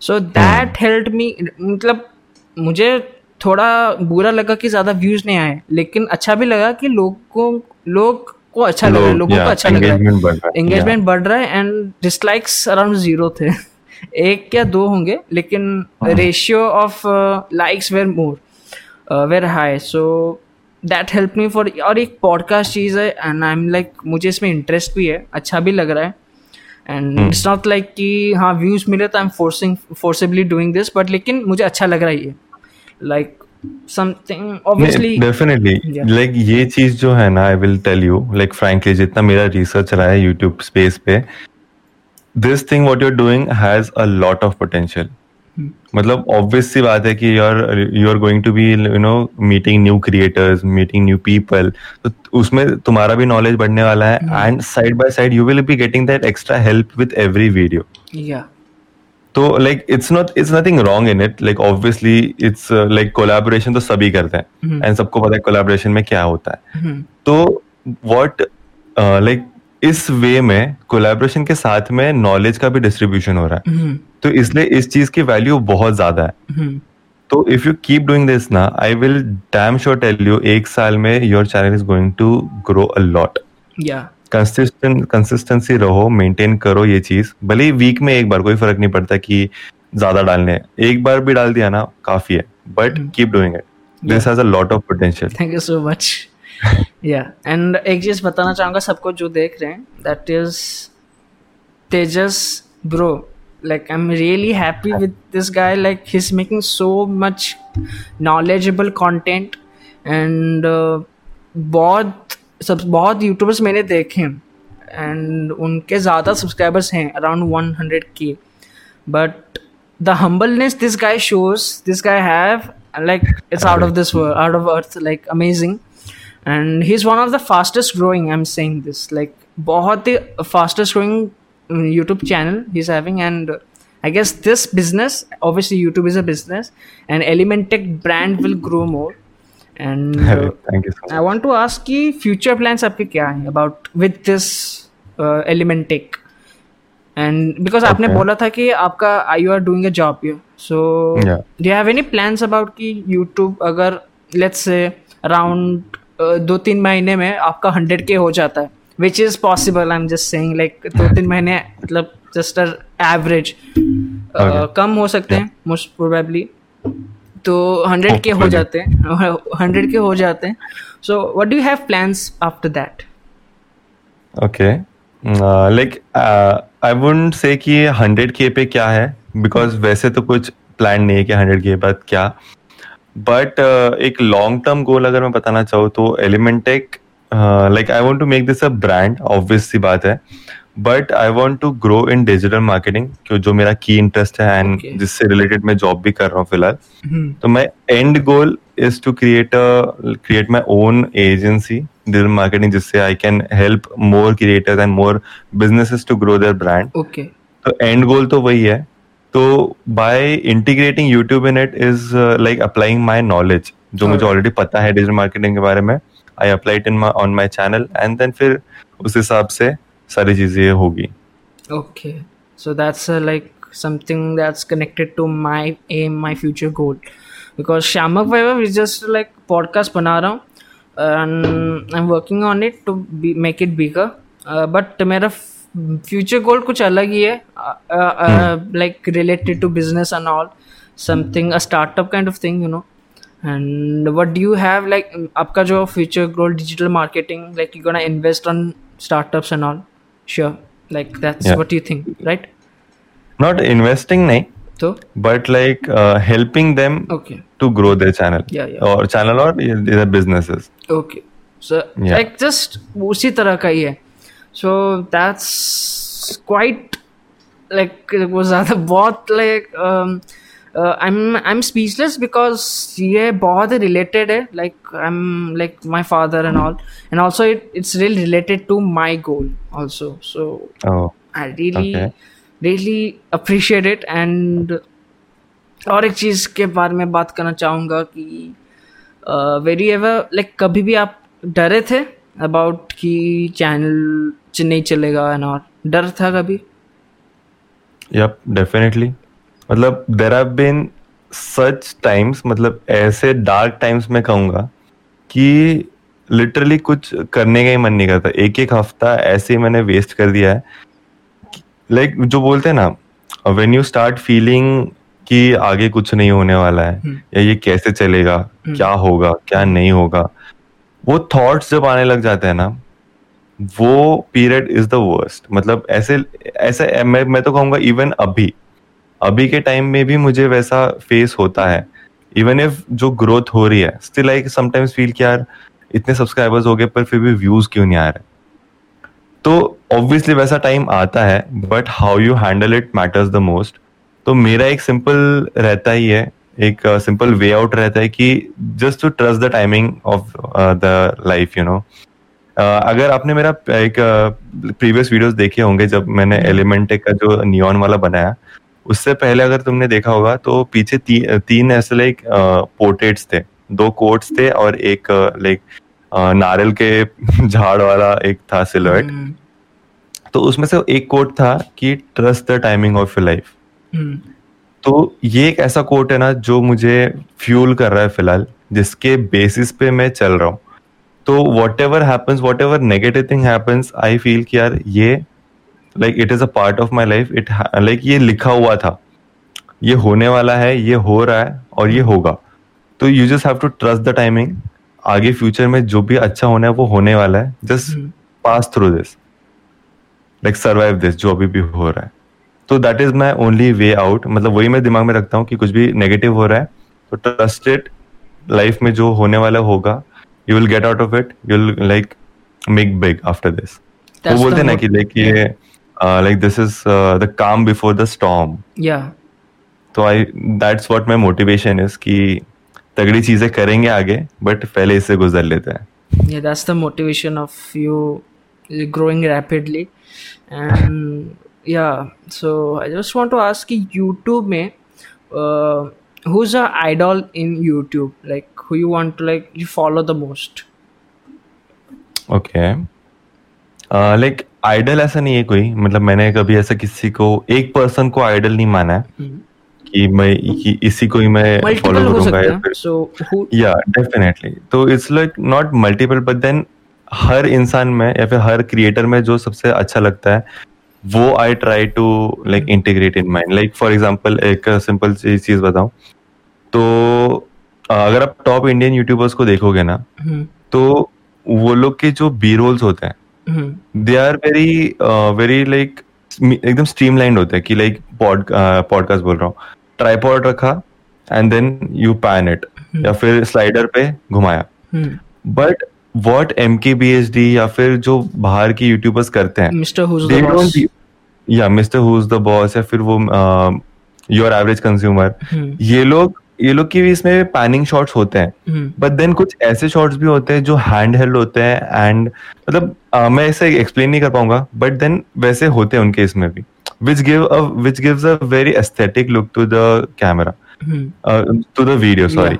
सो दैट हेल्प मी मतलब मुझे थोड़ा बुरा लगा कि ज़्यादा व्यूज़ नहीं आए लेकिन अच्छा भी लगा कि लोगों लोग को अच्छा लग रहा है लोगों को अच्छा लग। रहा engagement बढ़ रहा है है, एंगेजमेंट बढ़ रहा है एंड डिसलाइक्स अराउंड ज़ीरो थे। <laughs> एक या दो होंगे लेकिन ratio of likes were more were high so that help me for और एक पॉडकास्ट चीज़ है एंड आई एम लाइक मुझे इसमें इंटरेस्ट भी है अच्छा भी लग रहा है। एंड इट्स नॉट लाइक कि हाँ व्यूज़ मिले तो I am forcing forcibly doing this but लेकिन मुझे अच्छा लग रहा है ये। Like something obviously definitely like ये चीज़ जो है ना I will tell you like frankly जितना मेरा रिसर्च रहा है यूट्यूब स्पेस पे this thing what you are doing has a lot of potential मतलब ऑब्वियस सी बात है कि you are you are going to be you know meeting new creators meeting new people तो उसमें तुम्हारा भी नॉलेज बढ़ने वाला है and side by side you will be getting that extra help with every video या तो like it's not it's nothing wrong in it like obviously it's like collaboration तो सभी करते हैं। एंड सबको पता है कोलैबोरेशन में क्या होता है। तो व्हाट लाइक इस वे में कोलैबोरेशन के साथ में नॉलेज का भी डिस्ट्रीब्यूशन हो रहा है। तो इसलिए इस चीज़ की वैल्यू बहुत ज़्यादा है। तो if you keep doing this ना I will damn sure tell you एक साल में your channel is going to grow a lot या कंसिस्टेंट कंसिस्टेंसी रहो मेंटेन करो ये चीज़। भले ही वीक में एक बार कोई फ़र्क नहीं पड़ता कि ज़्यादा डालने एक बार भी डाल दिया ना काफ़ी है but keep doing it this has a lot of potential thank you so much या एंड एक चीज़ बताना चाहूँगा सबको जो देख रहे हैं that is Tejas bro like i'm really happy with this guy like he's making so much knowledgeable content and uh, बहुत सब, बहुत यूट्यूबर्स मैंने देखे हैं एंड उनके ज़्यादा सब्सक्राइबर्स हैं अराउंड वन हंड्रेड की but the humbleness this guy shows this guy have like it's out of this out of earth like amazing and he is one of the fastest growing I am saying this like बहुत ही fastest growing YouTube channel he is having and I guess this business obviously YouTube is a business and Elementech brand will grow more uh, you so I want to ask कि future plans आपके क्या हैं about with this uh, element tech and because आपने. बोला था कि आपका you are doing a job here so Yeah. do you have any plans about कि YouTube अगर let's say around uh, दो तीन महीने में आपका हंड्रेड के हो जाता है which is possible I'm just saying like दो तीन महीने मतलब just a average uh, Okay. कम हो सकते हैं most probably तो हंड्रेड के हो जाते हैं हंड्रेड के हो जाते हैं। So what do have plans after that okay like I wouldn't say कि हंड्रेड के पे क्या है बिकॉज़ वैसे तो कुछ प्लान नहीं है कि हंड्रेड के बाद क्या। बट एक लॉन्ग टर्म गोल अगर मैं बताना चाहूँ तो Elementech like I want to make this a brand obvious सी बात है। But I want to grow in digital marketing जो मेरा की इंटरेस्ट है एंड okay. जिससे रिलेटेड मैं जॉब भी कर रहा हूँ फ़िलहाल। हम्म। तो मैं end goal is to create create my own agency digital marketing जिससे I can help more creators and more business to grow their brand तो एंड गोल तो वही है। तो by integrating YouTube in it is like applying my knowledge जो मुझे already पता है डिजिटल मार्केटिंग के बारे में I applied in my on my channel and then फिर उस हिसाब से सारी चीज़ें होगी। Okay so that's like something that's connected to my um my future goal because Shiamak वेवर इज़ जस्ट लाइक पॉडकास्ट बना रहा हूँ I am working on it to make it bigger but मेरा फ्यूचर गोल कुछ अलग ही है like related to business and all something a startup kind of thing you know and what do you have like आपका जो future goal digital marketing like you gonna invest on startups and all sure like that's Yeah. what you think right not investing नहीं so but like uh, helping them okay to grow their channel Yeah, yeah. or channel or their businesses okay so like just उसी तरह का ही है so that's quite like वो ज़्यादा बहुत like I am I am speechless because ये बहुत ही रिलेटेड है like I am like my father and all and also it it's real related to my goal also so I really really appreciate it and और एक चीज़ के बारे में बात करना चाहूँगा कि वेरी एवर लाइक कभी भी आप डरे थे अबाउट कि चैनल नहीं चलेगा एंड और डर था कभी? यप डेफिनेटली मतलब there have been such times मतलब ऐसे डार्क टाइम्स में कहूँगा कि लिटरली कुछ करने का ही मन नहीं करता एक एक हफ़्ता ऐसे ही मैंने वेस्ट कर दिया है लाइक like, जो बोलते हैं ना वेन यू स्टार्ट फीलिंग कि आगे कुछ नहीं होने वाला है हम्म। या ये कैसे चलेगा हम्म। क्या होगा क्या नहीं होगा वो थॉट्स जब आने लग जाते हैं ना वो पीरियड इज़ द वर्स्ट मतलब ऐसे ऐसे मैं मैं तो कहूँगा इवन अभी अभी के टाइम में भी मुझे वैसा फेस होता है। इवन इफ़ जो ग्रोथ हो रही है स्टिल लाइक समटाइम्स फील कि यार इतने सब्सक्राइबर्स हो गए पर फिर भी व्यूज़ क्यों नहीं आ रहे? तो ऑब्वियसली वैसा टाइम आता है but how you handle it matters the most तो मेरा एक सिंपल रहता ही है एक सिंपल वे आउट रहता है कि just to trust the timing of the life you know अगर आपने मेरा एक प्रीवियस uh, वीडियोस देखे होंगे जब मैंने एलिमेंटेक का जो नियॉन वाला बनाया उससे पहले अगर तुमने देखा होगा तो पीछे ती, तीन ऐसे लाइक पोर्ट्रेट्स थे। दो कोट्स थे और एक लाइक नारियल के <laughs> झाड़ वाला एक था सिलवेट हम्म। तो उसमें से एक कोट था कि trust the timing of your life तो ये एक ऐसा कोट है ना जो मुझे फ्यूल कर रहा है फ़िलहाल जिसके बेसिस पे मैं चल रहा हूँ। तो whatever happens whatever negative thing happens I feel कि यार ये like it is a part of my life it like ये लिखा हुआ था। ये होने वाला है ये हो रहा है और ये होगा। तो you just have to trust the timing आगे फ्यूचर में जो भी अच्छा होना है वो होने वाला है। Just pass through this like survive this जो अभी भी हो रहा है। तो that is my only way out मतलब वही मैं दिमाग में रखता हूँ कि कुछ भी नेगेटिव हो रहा है तो ट्रस्टेड लाइफ में जो होने वाला होगा you will get out of it you will like make big after this वो बोलते ना कि लाइक ये like this is the calm before the storm या तो I that's what my motivation is कि तगड़ी चीज़ें करेंगे आगे बट पहले इससे गुजर लेते हैं yeah that's the motivation of you growing rapidly and yeah so i just want to ask youtube mein uh, who's a idol in youtube like who you want to like you follow the most okay like idol ऐसा नहीं है कोई। मतलब मैंने कभी ऐसा किसी को एक पर्सन को आइडल नहीं माना है हम्म। कि मैं कि इसी को ही मैं फॉलो करूँगा या फिर या डेफिनेटली तो it's like not multiple but then हर इंसान में या फिर हर क्रिएटर में जो सबसे अच्छा लगता है वो I try to like integrate in mind like for example एक सिंपल चीज़ बताऊँ। तो अगर आप टॉप इंडियन यूट्यूबर्स को देखोगे ना हम्म। तो वो लोग के जो बी रोल्स होते हैं they are very very like एकदम स्ट्रीमलाइंड होते हैं कि लाइक पॉडकास्ट बोल रहा हूँ। ट्राईपॉड रखा and then you pan it या फिर स्लाइडर पे घुमाया। But what M K B H D या फिर जो बाहर की यूट्यूबर्स करते हैं या मिस्टर हुज द बॉस या फिर वो योर एवरेज कंज्यूमर ये लोग ये लोग की भी इसमें पैनिंग शॉट्स होते हैं। बट देन कुछ ऐसे शॉट्स भी होते हैं जो हैंड हेल्ड होते हैं एंड मतलब uh, मैं ऐसे एक्सप्लेन नहीं कर पाऊँगा बट देन वैसे होते हैं उनके इसमें भी। Which give which gives a very aesthetic look to the camera to the video sorry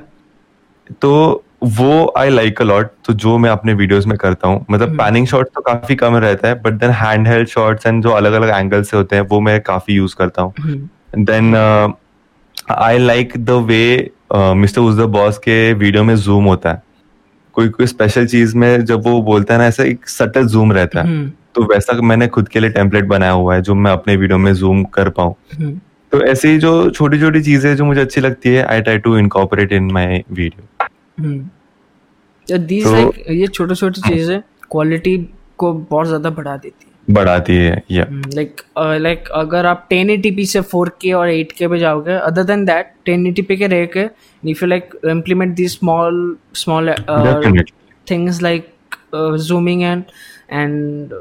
तो वो आई लाइक अ लॉट तो जो मैं अपने वीडियोस में करता हूँ मतलब पैनिंग शॉट तो काफ़ी कम रहता है but then hand held shots and जो अलग अलग एंगल से होते हैं वो मैं काफ़ी यूज़ करता हूँ। Then I like the way mister who's the boss के वीडियो में जूम होता है। कोई कोई स्पेशल चीज़ में जब वो बोलता है ना ऐसा एक सटल जूम रहता है। हम्म। तो वैसा मैंने खुद के लिए टेम्पलेट बनाया हुआ है जो मैं अपने वीडियो में जूम कर पाऊँ। हम्म। तो ऐसे ही जो छोटी छोटी चीज़ें जो मुझे अच्छी लगती है I try to incorporate in my video ये छोटी छोटी चीज़ें क्वालिटी को बहुत ज़्यादा बढ़ा देती है। बढ़ाती है या लाइक लाइक अगर आप 1080p से 4K और 8K पे जाओगे अदर देन दैट 1080p के रह के if you like implement the small small things like zooming and and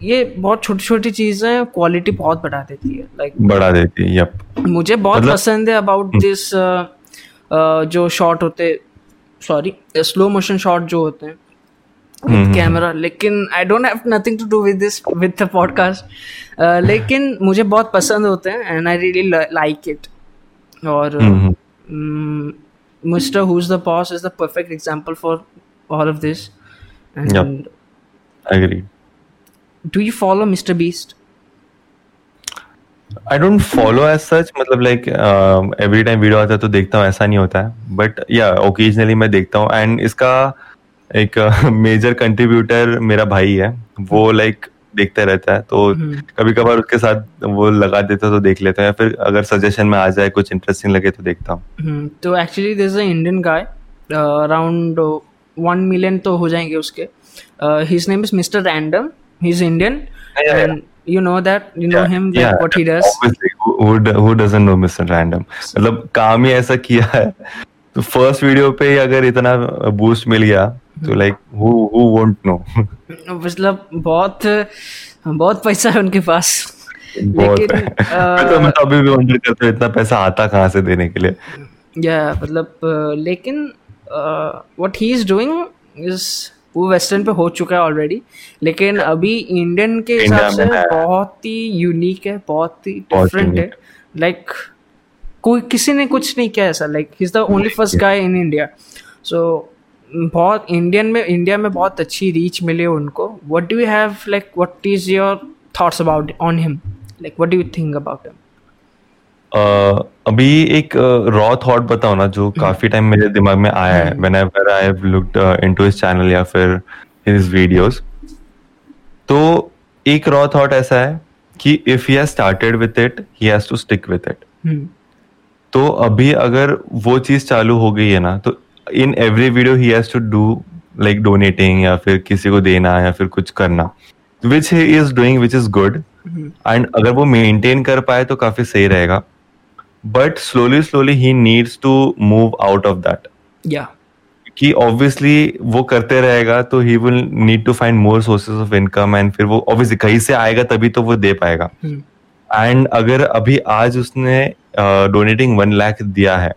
ये बहुत छोटी छोटी चीज़ें क्वालिटी बहुत बढ़ा देती है लाइक like, बढ़ा देती है यप मुझे बहुत मतलब, पसंद है अबाउट दिस जो शॉट होते सॉरी स्लो मोशन शॉट जो होते हैं विद कैमरा हम्म, लेकिन I don't have nothing to do with this with the podcast लेकिन मुझे बहुत पसंद होते हैं and I really like it और mister who is the boss is the perfect example for all of this and agree do you follow mister Beast I don't follow as such मतलब like every time video आता है तो देखता हूँ ऐसा नहीं होता है। बट या ओकेजनली मैं देखता हूँ। एंड इसका एक मेजर कंट्रीब्यूटर मेरा भाई है वो लाइक देखते रहता है तो हम्म। कभी कभार उसके साथ वो लगा देता तो देख लेता है फिर अगर सजेशन में आ जाए कुछ इंटरेस्टिंग लगे तो देखता हूँ। हम्म, तो actually this Indian guy around one million तो हो जाएँगे उसके। His name is mister random he is Indian and you know that you know yeah, him yeah, what he does? obviously who, who, who doesn't know Mr. Random? मतलब काम ही ऐसा किया है। तो फ़र्स्ट वीडियो पे ही अगर इतना बूस्ट मिल गया तो like who who won't know मतलब बहुत बहुत पैसा है उनके पास। लेकिन <laughs> तो मैं तो अभी भी वंडर करता हूँ इतना पैसा आता कहाँ से देने के लिए? या मतलब लेकिन what he is doing is वो वेस्टर्न पे हो चुका है ऑलरेडी लेकिन अभी इंडियन के हिसाब से बहुत ही यूनिक है बहुत ही डिफरेंट है। लाइक कोई किसी ने कुछ नहीं किया ऐसा। Like he is the only first guy in India so बहुत इंडियन में इंडिया में बहुत अच्छी रीच मिली उनको। What do you have like what is your thoughts about on him like what do you think about him अभी एक raw thought बताओ ना जो काफ़ी टाइम मेरे दिमाग में आया है। Whenever I have looked into his channel या फिर हिज वीडियोस तो एक रॉ थॉट ऐसा है कि if he has started with it he has to stick with it तो अभी अगर वो चीज़ चालू हो गई है ना तो in every video he has to do like donating या फिर किसी को देना या फिर कुछ करना which he is doing which is good and अगर वो मेंटेन कर पाए तो काफ़ी सही रहेगा. But slowly slowly he needs to move out of that. Yeah. कि ऑब्वियसली वो करते रहेगा तो he will need to find more sources of income and फिर वो ऑब्वियसली कहीं से आएगा तभी तो वो दे पाएगा. And hmm. अगर अभी आज उसने डोनेटिंग वन लाख दिया है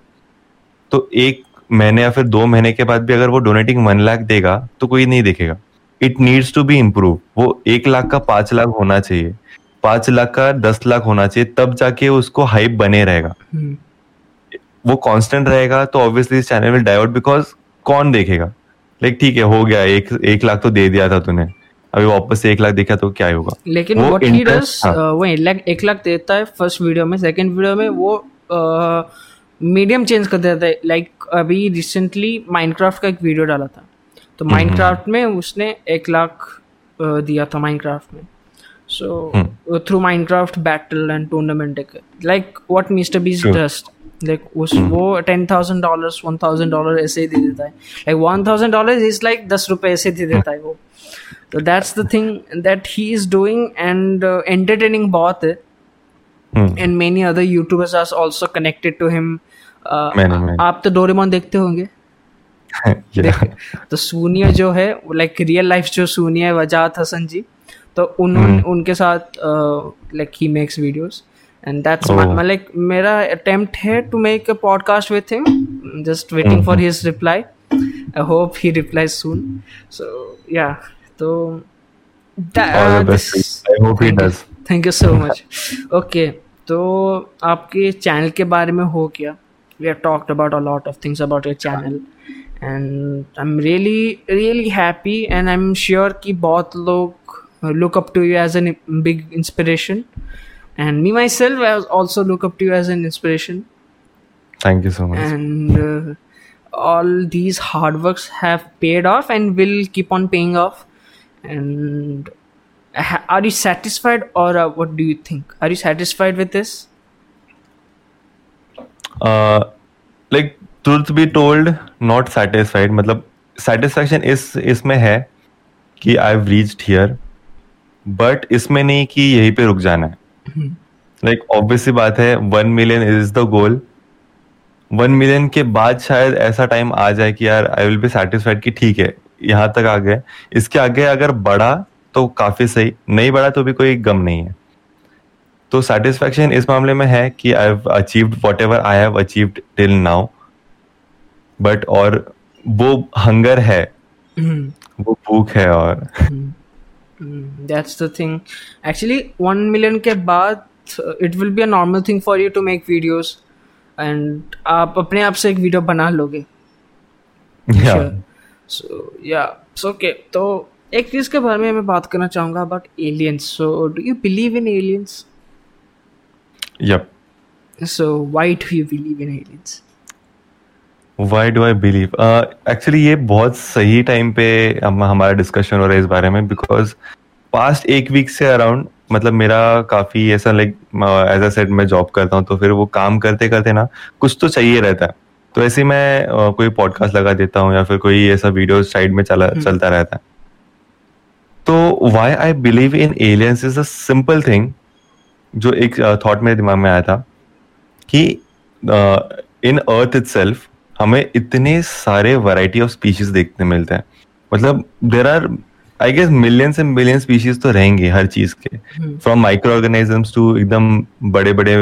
तो एक महीने या फिर दो महीने के बाद भी अगर वो डोनेटिंग वन लाख देगा तो कोई नहीं देखेगा। It needs to be improve वो एक लाख का पाँच लाख होना चाहिए। पाँच लाख का दस लाख होना चाहिए तब जाके उसको हाइप बने रहेगा। हम्म। वो कांस्टेंट रहेगा तो ऑब्वियसली इस चैनल विल डाइवर्ट बिकॉज़ कौन देखेगा? लाइक ठीक है हो गया एक एक लाख तो दे दिया था तूने। अभी वापस से एक लाख देखा तो क्या होगा? लेकिन वो ही डज हाँ। वो एक लाख एक लाख देता है फ़र्स्ट वीडियो में सेकंड वीडियो में वो मीडियम चेंज कर देता है लाइक अभी रिसेंटली माइनक्राफ्ट का एक वीडियो डाला था। तो माइनक्राफ्ट हम्म, हम्म। में उसने एक लाख दिया था माइनक्राफ्ट में। So through through Minecraft battle and tournament like what Mr Beast sure. does उस hmm. वो ten thousand dollar one thousand dollar ऐसे ही दे देता है। Like one thousand dollar is like दस रुपए ऐसे दे देता है वो। तो that's the thing that he is doing and entertaining बहुत है। And many other YouTubers are also connected to him आप तो डोरेमोन देखते होंगे। <laughs> Yeah. तो सूनिया जो है लाइक रियल लाइफ जो सूनिया है वजात हसन जी तो उन्होंने hmm. उनके साथ like he makes videos and that's like मेरा अटेम्प्ट है to make a podcast with him just waiting for his reply I hope he reply soon so या तो thank you so much okay तो आपके channel के बारे में हो क्या? We have talked about a lot of things about your channel and I am really really happy and I am sure कि बहुत लोग look up to you as an big inspiration and me myself I also look up to you as an inspiration thank you so much and all these hard work have paid off and will keep on paying off and are you satisfied or uh, what do you think are you satisfied with this uh like truth be told not satisfied मतलब satisfaction is इसमें है कि I've reached here but इसमें नहीं कि यहीं पे रुक जाना है लाइक ऑब्वियसली बात है one million is the goal one million के बाद शायद ऐसा टाइम आ जाए कि यार आई विल बी सेटिस्फाइड कि ठीक है यहाँ तक आ गए इसके आगे अगर बढ़ा तो काफ़ी सही। नहीं बढ़ा तो भी कोई गम नहीं है। तो सेटिस्फेक्शन इस मामले में है कि I have achieved whatever I have achieved till now but और वो हंगर है। वो भूख है और। That's the thing actually one million के बाद it will be a normal thing for you to make videos and आप अपने आप से एक वीडियो बना लोगे। या सो या सो ओके तो एक चीज़ के बारे में मैं बात करना चाहूँगा about aliens so do you believe in aliens yep. So why do you believe in aliens? Why do I believe actually ये बहुत सही टाइम पे हम हमारा डिस्कशन हो रहा है इस बारे में बिकॉज़ पास्ट एक वीक से अराउंड मतलब मेरा काफ़ी ऐसा लाइक एज अ सेट मैं जॉब करता हूँ तो फिर वो काम करते करते ना कुछ तो चाहिए रहता है। तो ऐसे मैं uh, कोई पॉडकास्ट लगा देता हूँ या फिर कोई ऐसा वीडियो साइड में चला hmm. चलता रहता है। तो why I believe in aliens is a simple thing जो एक थॉट uh, मेरे दिमाग में आया था कि इन अर्थ इट हमें इतने सारे वैरायटी ऑफ़ स्पीशीज देखने मिलते हैं। मतलब there are I guess millions and million species तो रहेंगे हर चीज़ के। फ्रॉम माइक्रो ऑर्गेनिजम्स टू एकदम बड़े बड़े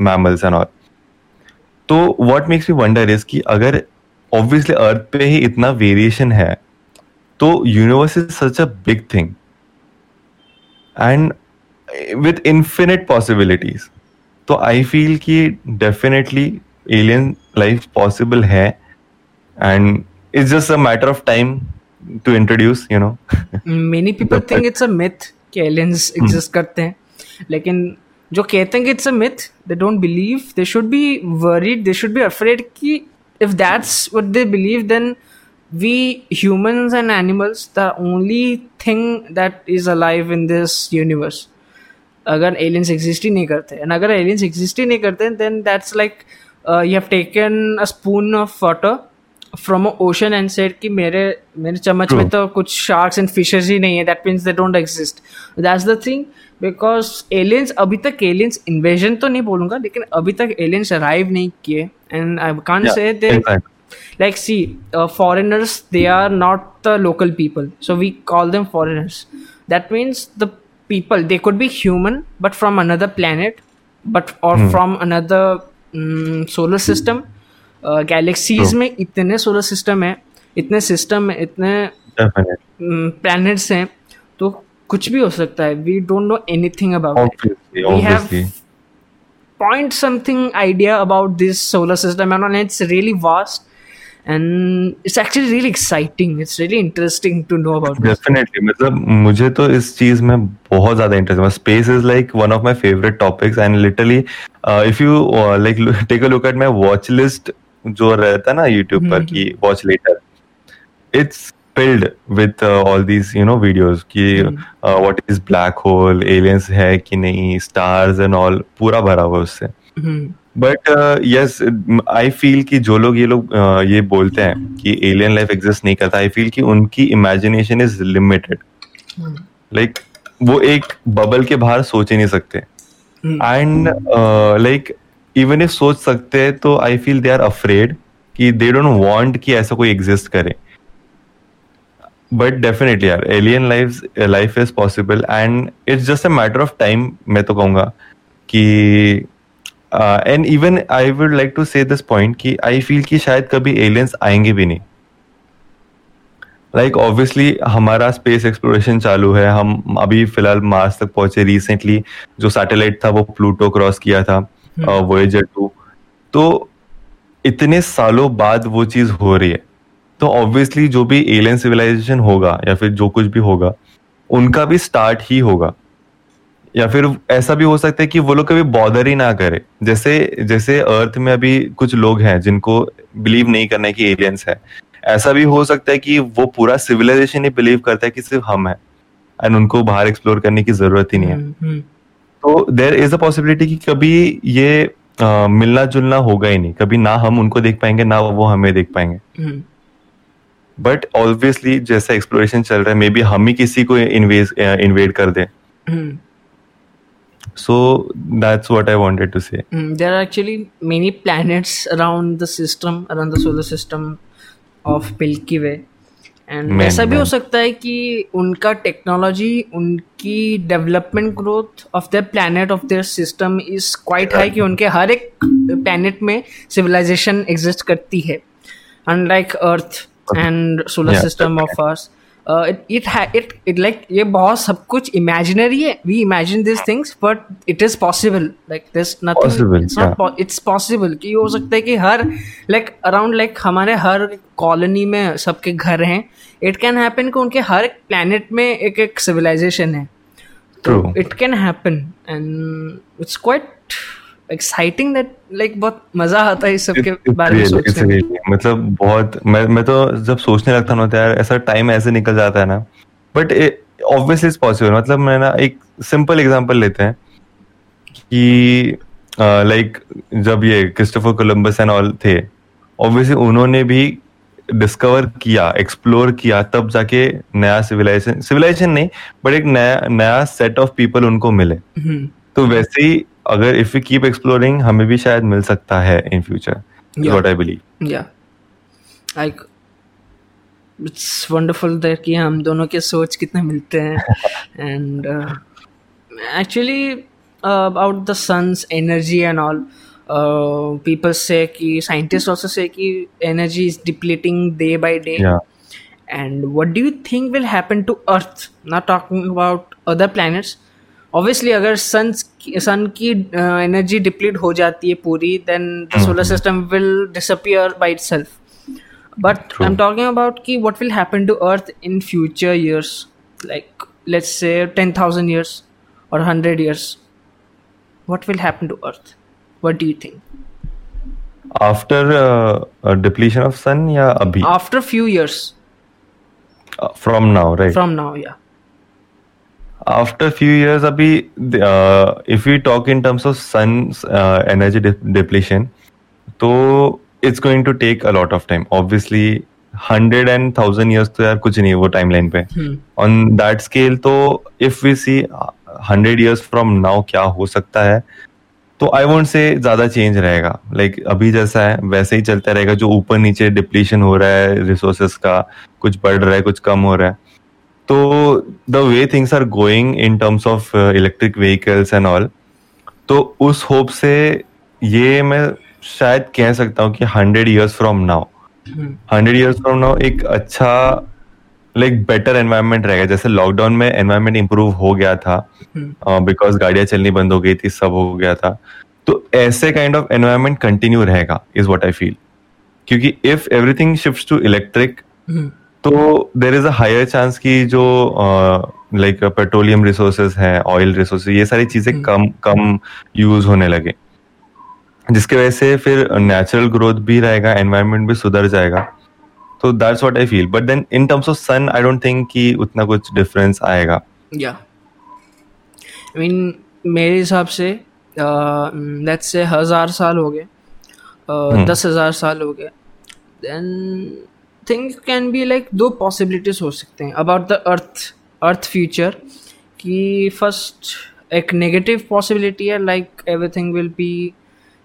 मैमल्स एंड ऑल तो what makes me wonder is कि अगर ऑब्वियसली अर्थ पे ही इतना वेरिएशन है तो universe is such a big thing and with infinite possibilities तो आई फील कि डेफिनेटली एलियन लाइफ पॉसिबल है. And it's just a matter of time to introduce you know many people think it's a myth कि aliens exist hmm. करते हैं. लेकिन जो कहते हैं कि it's a myth they don't believe they should be worried they should be afraid कि if that's what they believe then we humans and animals the only thing that is alive in this universe अगर aliens exist ही नहीं करते and अगर aliens exist ही नहीं करते then that's like you have taken a spoon of water from ocean and said कि मेरे मेरे चम्मच में तो कुछ शार्क्स एंड फिशेस ही नहीं है that means they don't exist that's the thing because aliens अभी तक एलियंस इन्वेजन तो नहीं बोलूँगा लेकिन अभी तक एलियंस अराइव नहीं किए and I can say they like see foreigners they are not the local people so we call them foreigners that means the people they could be human but from another planet but or hmm. from another um, solar system galaxies uh, में इतने solar system है इतने system है इतने planets हैं तो कुछ भी हो सकता है we don't know anything about we have point something idea about this solar system and it's really vast and it's actually really exciting it's really interesting to know about definitely मतलब मुझे तो इस चीज़ में बहुत ज़्यादा इंटरेस्ट है space is like one of my favourite topics and literally if you like take a look at my watch list जो रहता है ना यूट्यूब पर कि watch later it's filled with uh, all these you know videos कि mm. uh, what is black hole aliens है कि नहीं stars and all पूरा भरा हुआ उससे mm. But yes I feel कि जो लोग ये लोग uh, ये बोलते हैं कि एलियन लाइफ एग्जिस्ट नहीं करता आई फील कि उनकी इमेजिनेशन इज़ लिमिटेड लाइक वो एक बबल के बाहर सोच ही नहीं सकते. एंड लाइक इवन इफ़ सोच सकते हैं तो I feel they are afraid कि दे डोंट वांट कि ऐसा कोई एग्जिस्ट करे. बट डेफिनेटली यार alien life life is possible and it's just a matter of time मैं तो कहूँगा कि and even I would like to say this point कि आई फील कि शायद कभी एलियंस आएँगे भी नहीं। लाइक like, ऑब्वियसली हमारा स्पेस एक्सप्लोरेशन चालू है। हम अभी फ़िलहाल मार्स तक पहुँचे रिसेंटली जो सैटेलाइट था वो प्लूटो क्रॉस किया था वोएजर hmm. टू तो इतने सालों बाद वो चीज़ हो रही है। तो ऑब्वियसली जो भी एलियन सिविलाइजेशन होगा या फिर जो कुछ भी होगा उनका भी स्टार्ट ही होगा। या फिर ऐसा भी हो सकता है कि वो लोग कभी बॉर्डर ही ना करे। जैसे जैसे अर्थ में अभी कुछ लोग हैं जिनको बिलीव नहीं करना है कि एलियंस है। ऐसा भी हो सकता है कि वो पूरा सिविलाइजेशन ही बिलीव करता है कि सिर्फ़ हम है। एंड उनको बाहर एक्सप्लोर करने की ज़रूरत ही नहीं है। हम्म, हम्म। तो देर इज़ अ पॉसिबिलिटी कि कभी ये आ, मिलना जुलना होगा ही नहीं। कभी ना हम उनको देख पाएँगे ना वो हमें देख पाएँगे। But hmm. ऑब्वियसली जैसा एक्सप्लोरेशन चल रहा है मे बी हम ही किसी को इन्वेड कर दें। So that's what i wanted to say. Mm, there are actually many planets around the system around the solar system of milky way. And ऐसा भी हो सकता है कि उनका टेक्नोलॉजी उनकी development growth of the planet of their system is quite high कि उनके हर एक प्लानट में सिविलाइजेशन एग्जिस्ट करती है. Unlike Earth and solar system of us it it it like ये बहुत सब कुछ इमेजिनरी है. We imagine this things but it is possible like this nothing it's possible कि हो सकता है कि हर लाइक अराउंड लाइक हमारे हर कॉलोनी में सबके घर हैं. इट कैन हैपन कि उनके हर एक प्लानट में एक एक सिविलाइजेशन है. तो it can happen and it's quite exciting that like बहुत मज़ा आता है इस सब के बारे में सोचने मतलब बहुत मैं मैं तो जब सोचने लगता हूँ तो यार ऐसा टाइम ऐसे निकल जाता है ना। बट ऑब्वियसली इज़ पॉसिबल मतलब मैं ना एक सिंपल एग्जांपल लेते हैं कि लाइक uh, जब ये क्रिस्टोफर कोलंबस एंड ऑल थे ऑब्वियसली उन्होंने भी डिस्कवर किया एक्सप्लोर किया तब जाके नया सिविलाइजेशन सिविलाइजेशन नहीं बट एक नया नया सेट ऑफ़ पीपल उनको मिले। हम्म। तो वैसे ही अगर इफ़ यू कीप एक्सप्लोरिंग हमें भी शायद मिल सकता है in future what I believe या लाइक इट्स वंडरफुल दैट कि हम दोनों के सोच कितने मिलते हैं। And actually about the sun's energy and all people say कि साइंटिस्ट आल्सो से कि energy is depleting day by day and what do you think will happen to Earth not talking about other planets obviously अगर sun sun की energy deplete हो जाती है पूरी then the solar system will disappear by it but I am talking about कि what will happen to earth in future years like let's say ten thousand years और hundred years what will happen to earth what do you think after depletion of sun या अभी? After few years from now right from now या now yeah after few years abhi uh, if we talk in terms of sun's uh, energy de- depletion तो it's going to take a lot of time. Obviously hundred and thousand years तो यार कुछ नहीं है वो time line पे on that scale तो if we see hundred years from now क्या हो सकता है तो आई वोंट से ज़्यादा चेंज रहेगा. लाइक like, अभी जैसा है वैसे ही चलता रहेगा जो ऊपर नीचे डिप्लीशन हो रहा है रिसोर्सेस का कुछ बढ़ रहा है कुछ कम हो रहा है. तो the way things are going in terms of electric vehicles and all तो उस होप से ये मैं शायद कह सकता हूँ कि hundred years from now hundred years from now एक अच्छा लाइक बेटर एनवायरनमेंट रहेगा। जैसे लॉकडाउन में एनवायरनमेंट इंप्रूव हो गया था बिकॉज़ uh, गाड़ियाँ चलनी बंद हो गई थी सब हो गया था। तो ऐसे काइंड ऑफ़ एनवायरनमेंट कंटिन्यू रहेगा इज़ व्हाट आई फील क्योंकि if everything shift to electric तो there is a higher chance की जो लाइक पेट्रोलियम रिसोर्सेज है ऑयल रिसोर्सेज ये सारी चीज़ें हम्म। कम कम यूज़ होने लगे। जिसके वजह से फिर नेचुरल ग्रोथ भी रहेगा एनवायरनमेंट भी सुधर जाएगा। तो that's what I feel but then in terms of sun I don't think कि उतना कुछ डिफरेंस आएगा। या आई मीन मेरे हिसाब से लेट्स से हज़ार साल हो गए हम्म। दस हज़ार साल हो गए then thing can be like दो पॉसिबिलिटीज हो सकते हैं. About the earth earth future कि फ़र्स्ट एक नेगेटिव पॉसिबिलिटी है like everything will be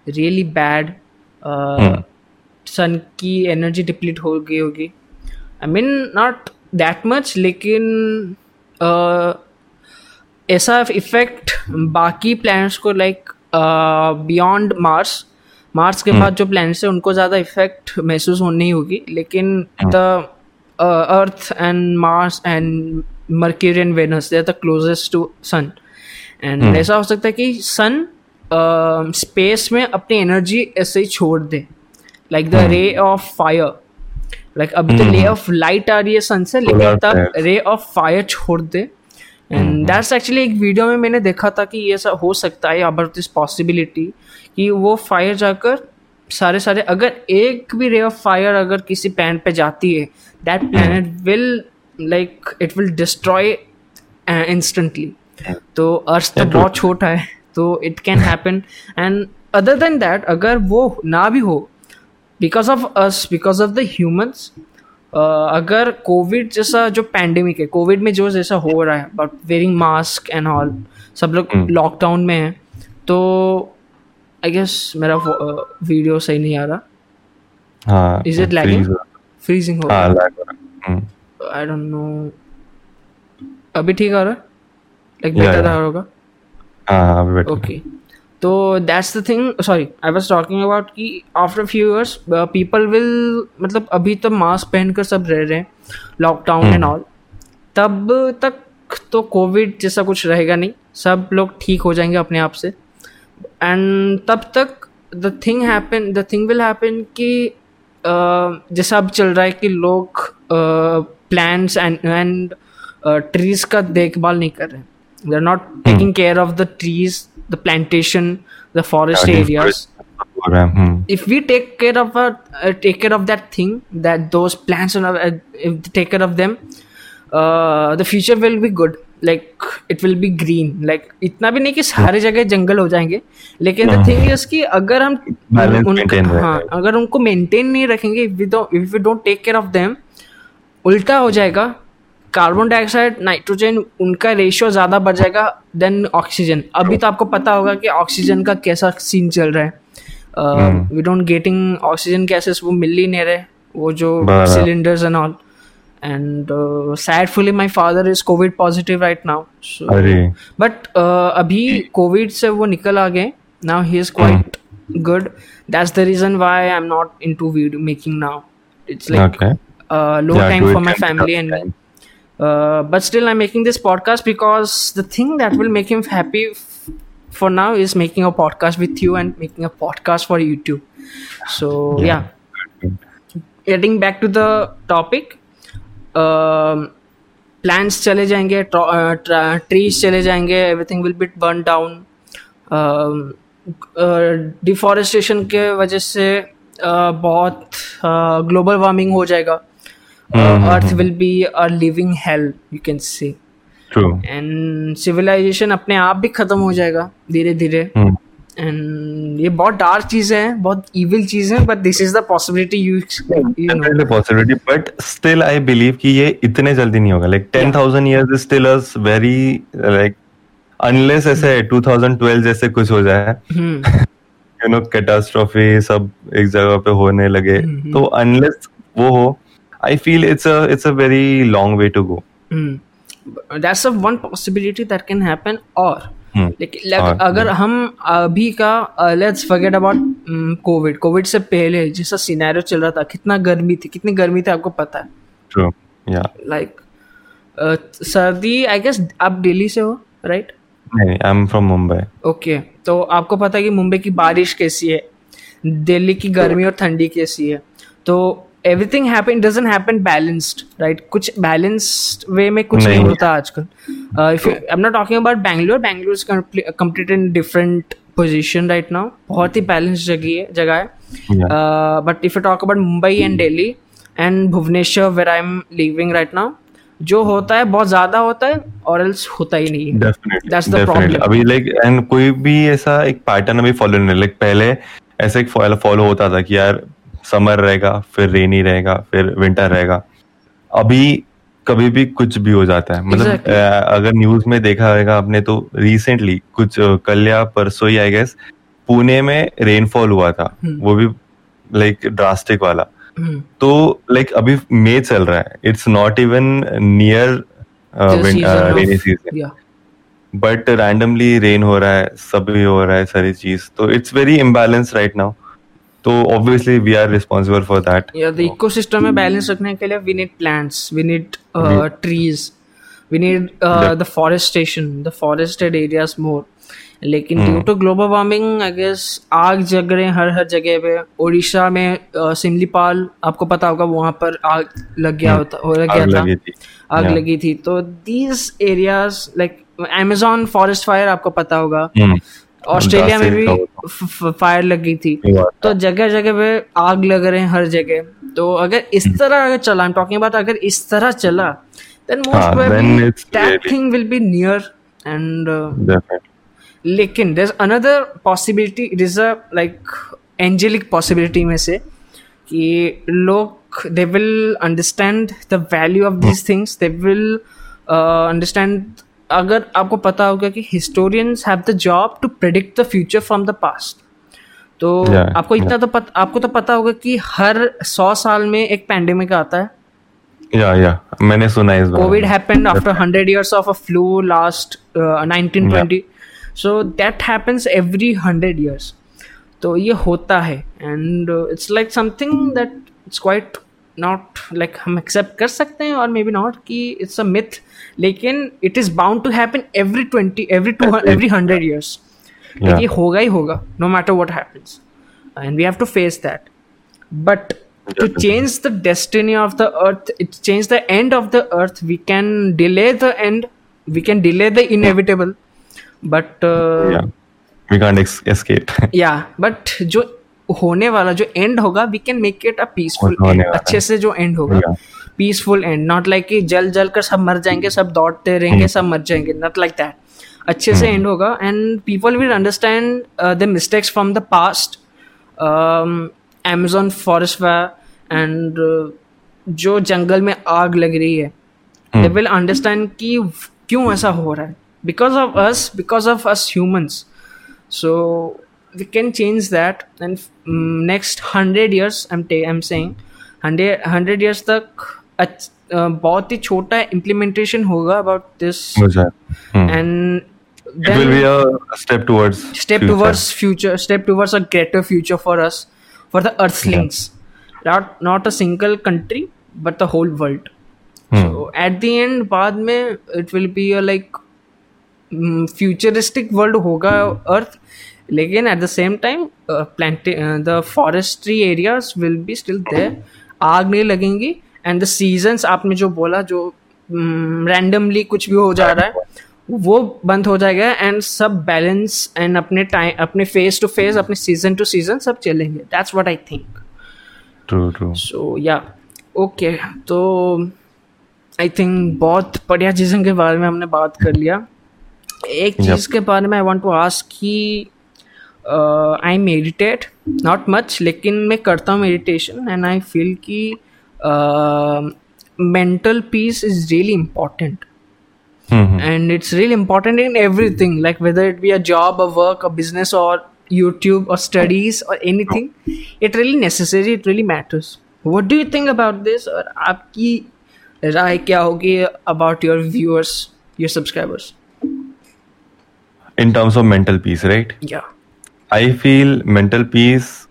really bad sun की एनर्जी डिप्लीट हो गई होगी. I mean not that much लेकिन uh, ऐसा इफ़ेक्ट बाकी प्लैनेट्स को लाइक बियॉन्ड मार्स मार्स के हम्म। बाद जो प्लैनेट्स है उनको ज़्यादा इफ़ेक्ट महसूस होनी होगी लेकिन the earth and Mars and Mercury and Venus they are the closest to sun and ऐसा हो सकता है कि सन स्पेस uh, में अपनी एनर्जी ऐसे ही छोड़ दे like the ray of fire like अभी तो रे ऑफ़ लाइट आ रही है सन से लेकिन तब रे ऑफ़ फायर छोड़ दे। एंड दैट्स एक्चुअली एक वीडियो में मैंने देखा था कि ये सब हो सकता है अबाउट दिस पॉसिबिलिटी कि वो फायर जाकर सारे सारे अगर एक भी रे ऑफ़ फायर अगर किसी पैन पे जाती है that planet will like it will destroy instantly तो अर्थ तो बहुत छोटा है तो it can happen and other than that अगर वो ना भी हो because of us because of the humans अगर कोविड जैसा जो पैंडेमिक है कोविड में जो जैसा हो रहा है but wearing mask and all सब लोग लॉकडाउन hmm. में हैं तो आई गेस मेरा वीडियो सही नहीं आ रहा। हाँ इज़ इट लैगिंग फ्रीजिंग हो हाँ। लैग आई डोंट नो अभी ठीक आ रहा है? लाइक बेटर आ रहा होगा? हाँ अभी better है। ओके तो that's the thing sorry I was talking about कि after few years people will मतलब अभी तो मास्क पहनकर सब रह रहे हैं लॉकडाउन एंड ऑल तब तक तो कोविड जैसा कुछ रहेगा नहीं सब लोग ठीक हो जाएँगे अपने आप से. एंड तब तक the thing happen the thing will happen कि uh, जैसा अब चल रहा है कि लोग प्लांट्स एंड एंड ट्रीज का देखभाल नहीं कर रहे हैं. They are not taking care of the trees the plantation the forest Yeah, हो रहा हम्म, if we take care of a, uh, take care of that thing that those plants and uh, take care of them uh, the future will be good like it will be green like इतना भी नहीं कि सारे जगह जंगल हो जाएँगे लेकिन the thing is कि अगर हम उनका। हाँ अगर उनको मेंटेन नहीं रखेंगे if we don't if we don't take care of them उल्टा हो जाएगा कार्बन डाइऑक्साइड नाइट्रोजन उनका रेशियो ज़्यादा बढ़ जाएगा देन ऑक्सीजन अभी तो आपको पता होगा कि ऑक्सीजन का कैसा सीन चल रहा है। We don't getting oxygen gases वो मिल ही नहीं रहे वो जो cylinders and all and sadfully my father is Covid positive right now but अभी कोविड से वो निकल आ गए now he is quite good that's the reason why I am not into video making now it's like okay uh, low Yeah, time do Uh, but still, I'm making this podcast because the thing that will make him happy f- for now is making a podcast with you and making a podcast for YouTube. So yeah, getting back to the topic. Um, plants चले जाएंगे trees चले जाएंगे everything will be burn down deforestation के वजह से uh, बहुत global warming हो जाएगा earth will be a living hell you can say true. And civilization अपने आप भी खत्म हो जाएगा धीरे धीरे। एंड ये बहुत डार्क चीज़ें हैं बहुत इविल चीज़ें हैं but this is the possibility you possibility but still I believe कि ये इतने जल्दी नहीं होगा। Like 10,000 years is still a very like unless ऐसे 2012 जैसे कुछ हो जाए यू नो कैटास्ट्रॉफी सब एक जगह पे होने लगे। तो अनलेस वो हो I feel it's a it's a very long way to go Hmm. That's a one possibility that can happen. और Hmm. लेकिन like, और, अगर हम अभी का let's forget about Covid Covid से पहले जैसा सिनेरियो चल रहा था कितना गर्मी थी कितनी गर्मी थी आपको पता है? ट्रू या लाइक सर्दी आई गेस आप दिल्ली से हो राइट नहीं I am from Mumbai okay तो आपको पता है कि मुंबई की बारिश कैसी है दिल्ली की गर्मी और ठंडी कैसी है। तो everything happen doesn't happen balanced right कुछ बैलेंस्ड वे में कुछ नहीं नहीं। होता आजकल। If I am not talking about Bangalore Bangalore is complete in different position right now बहुत ही बैलेंस जगह है जगह है। But if you talk about Mumbai and Delhi and Bhubaneswar where I am living right now जो होता है बहुत ज़्यादा होता है और एल्स होता ही नहीं है. अभी लाइक एंड कोई भी ऐसा एक पैटर्न अभी फॉलो नहीं लाइक पहले ऐसा एक फॉलो होता था कि यार समर रहेगा फिर रेनी रहेगा फिर विंटर रहेगा। अभी कभी भी कुछ भी हो जाता है। मतलब Exactly. अगर न्यूज़ में देखा होगा आपने तो रिसेंटली कुछ कल या परसों ही आई गेस पुणे में रेनफॉल हुआ था। hmm. वो भी लाइक ड्रास्टिक वाला। हम्म, तो लाइक अभी मई चल रहा है। It's not even near rainy season but randomly rain हो रहा है सभी हो रहा है सारी चीज़। तो it's very imbalance right now तो obviously we are responsible for that yeah the ecosystem में बैलेंस रखने के लिए we need plants we need uh, trees we need uh, the forestation the forested areas more. लेकिन due to global warming I guess आग जग रहे हैं हर हर जगह पे। उड़ीसा में uh, सिमलीपाल आपको पता होगा वहाँ पर आग लग गया होता हो लग गया था। आग लगी थी। तो these areas like amazon forest fire आपको पता होगा। हम्म, ऑस्ट्रेलिया में भी फायर लग गई थी। तो जगह जगह पे आग लग रहे हैं हर जगह। तो अगर इस तरह अगर चला आई टॉकिंग अबाउट अगर इस तरह चला then most probably thing will be near end लेकिन there is another possibility it is a like angelic possibility में से कि लोग they will understand the value of this things they will understand अगर आपको पता होगा कि historians have the job to predict the future from the past तो Yeah, आपको इतना yeah. तो पत, आपको तो पता होगा कि हर सौ साल में एक पैंडेमिक आता है या या मैंने सुना है इस बारे COVID happened after 100 years of a flu last uh, 1920. So that happens every 100 years. तो ये होता है and it's like something that it's quite not like हम एक्सेप्ट कर सकते हैं और मे बी नॉट कि इट्स अ मिथ लेकिन it is bound to happen every twenty every two every hundred years ये होगा ही होगा no matter what happens and we have to face that but to change the destiny of the earth it change the end of the earth we can delay the end we can delay the inevitable but uh, yeah we can't escape yeah but जो होने वाला जो and होगा we can make it a peaceful अच्छे से जो and होगा peaceful and not like कि जल जल कर सब मर जाएँगे सब दौड़ते रहेंगे hmm. सब मर जाएँगे. नॉट लाइक दैट अच्छे से एंड hmm. होगा. And people will understand the mistakes from the past Amazon forest and जो जंगल में आग लग रही है दे विल अंडरस्टैंड कि क्यों ऐसा हो रहा है. Because of us because of us humans so we can change that. And um, next 100 years i'm ta- i'm saying 100 100 years तक बहुत ही छोटा इम्प्लीमेंटेशन होगा about this and then it will be a step towards step future. towards future step towards a greater future for us for the earthlings yeah. not not a single country but the whole world hmm. so at the end बाद में it will be a like futuristic world होगा earth लेकिन at the same time plant the forestry areas will be still there आग नहीं लगेंगी and the seasons आपने जो बोला जो रैंडमली mm, कुछ भी हो जा रहा है वो बंद हो जाएगा एंड सब बैलेंस एंड अपने टाइम अपने फेस टू फेस अपने सीज़न टू सीज़न सब चलेंगे। That's what I think true true so या ओके तो आई थिंक बहुत बढ़िया चीज़ों के बारे में हमने बात कर लिया। एक चीज़ के बारे में आई वांट टू आस्क कि आई मेडिटेट नॉट मच लेकिन मैं करता हूँ मेडिटेशन एंड आई फील कि mental peace is really important and it's really important in everything like whether it be a job a work a business or youtube or studies or anything it really necessary it really matters what do you think about this or आपकी राय क्या होगी about your viewers your subscribers in terms of mental peace right yeah I feel mental peace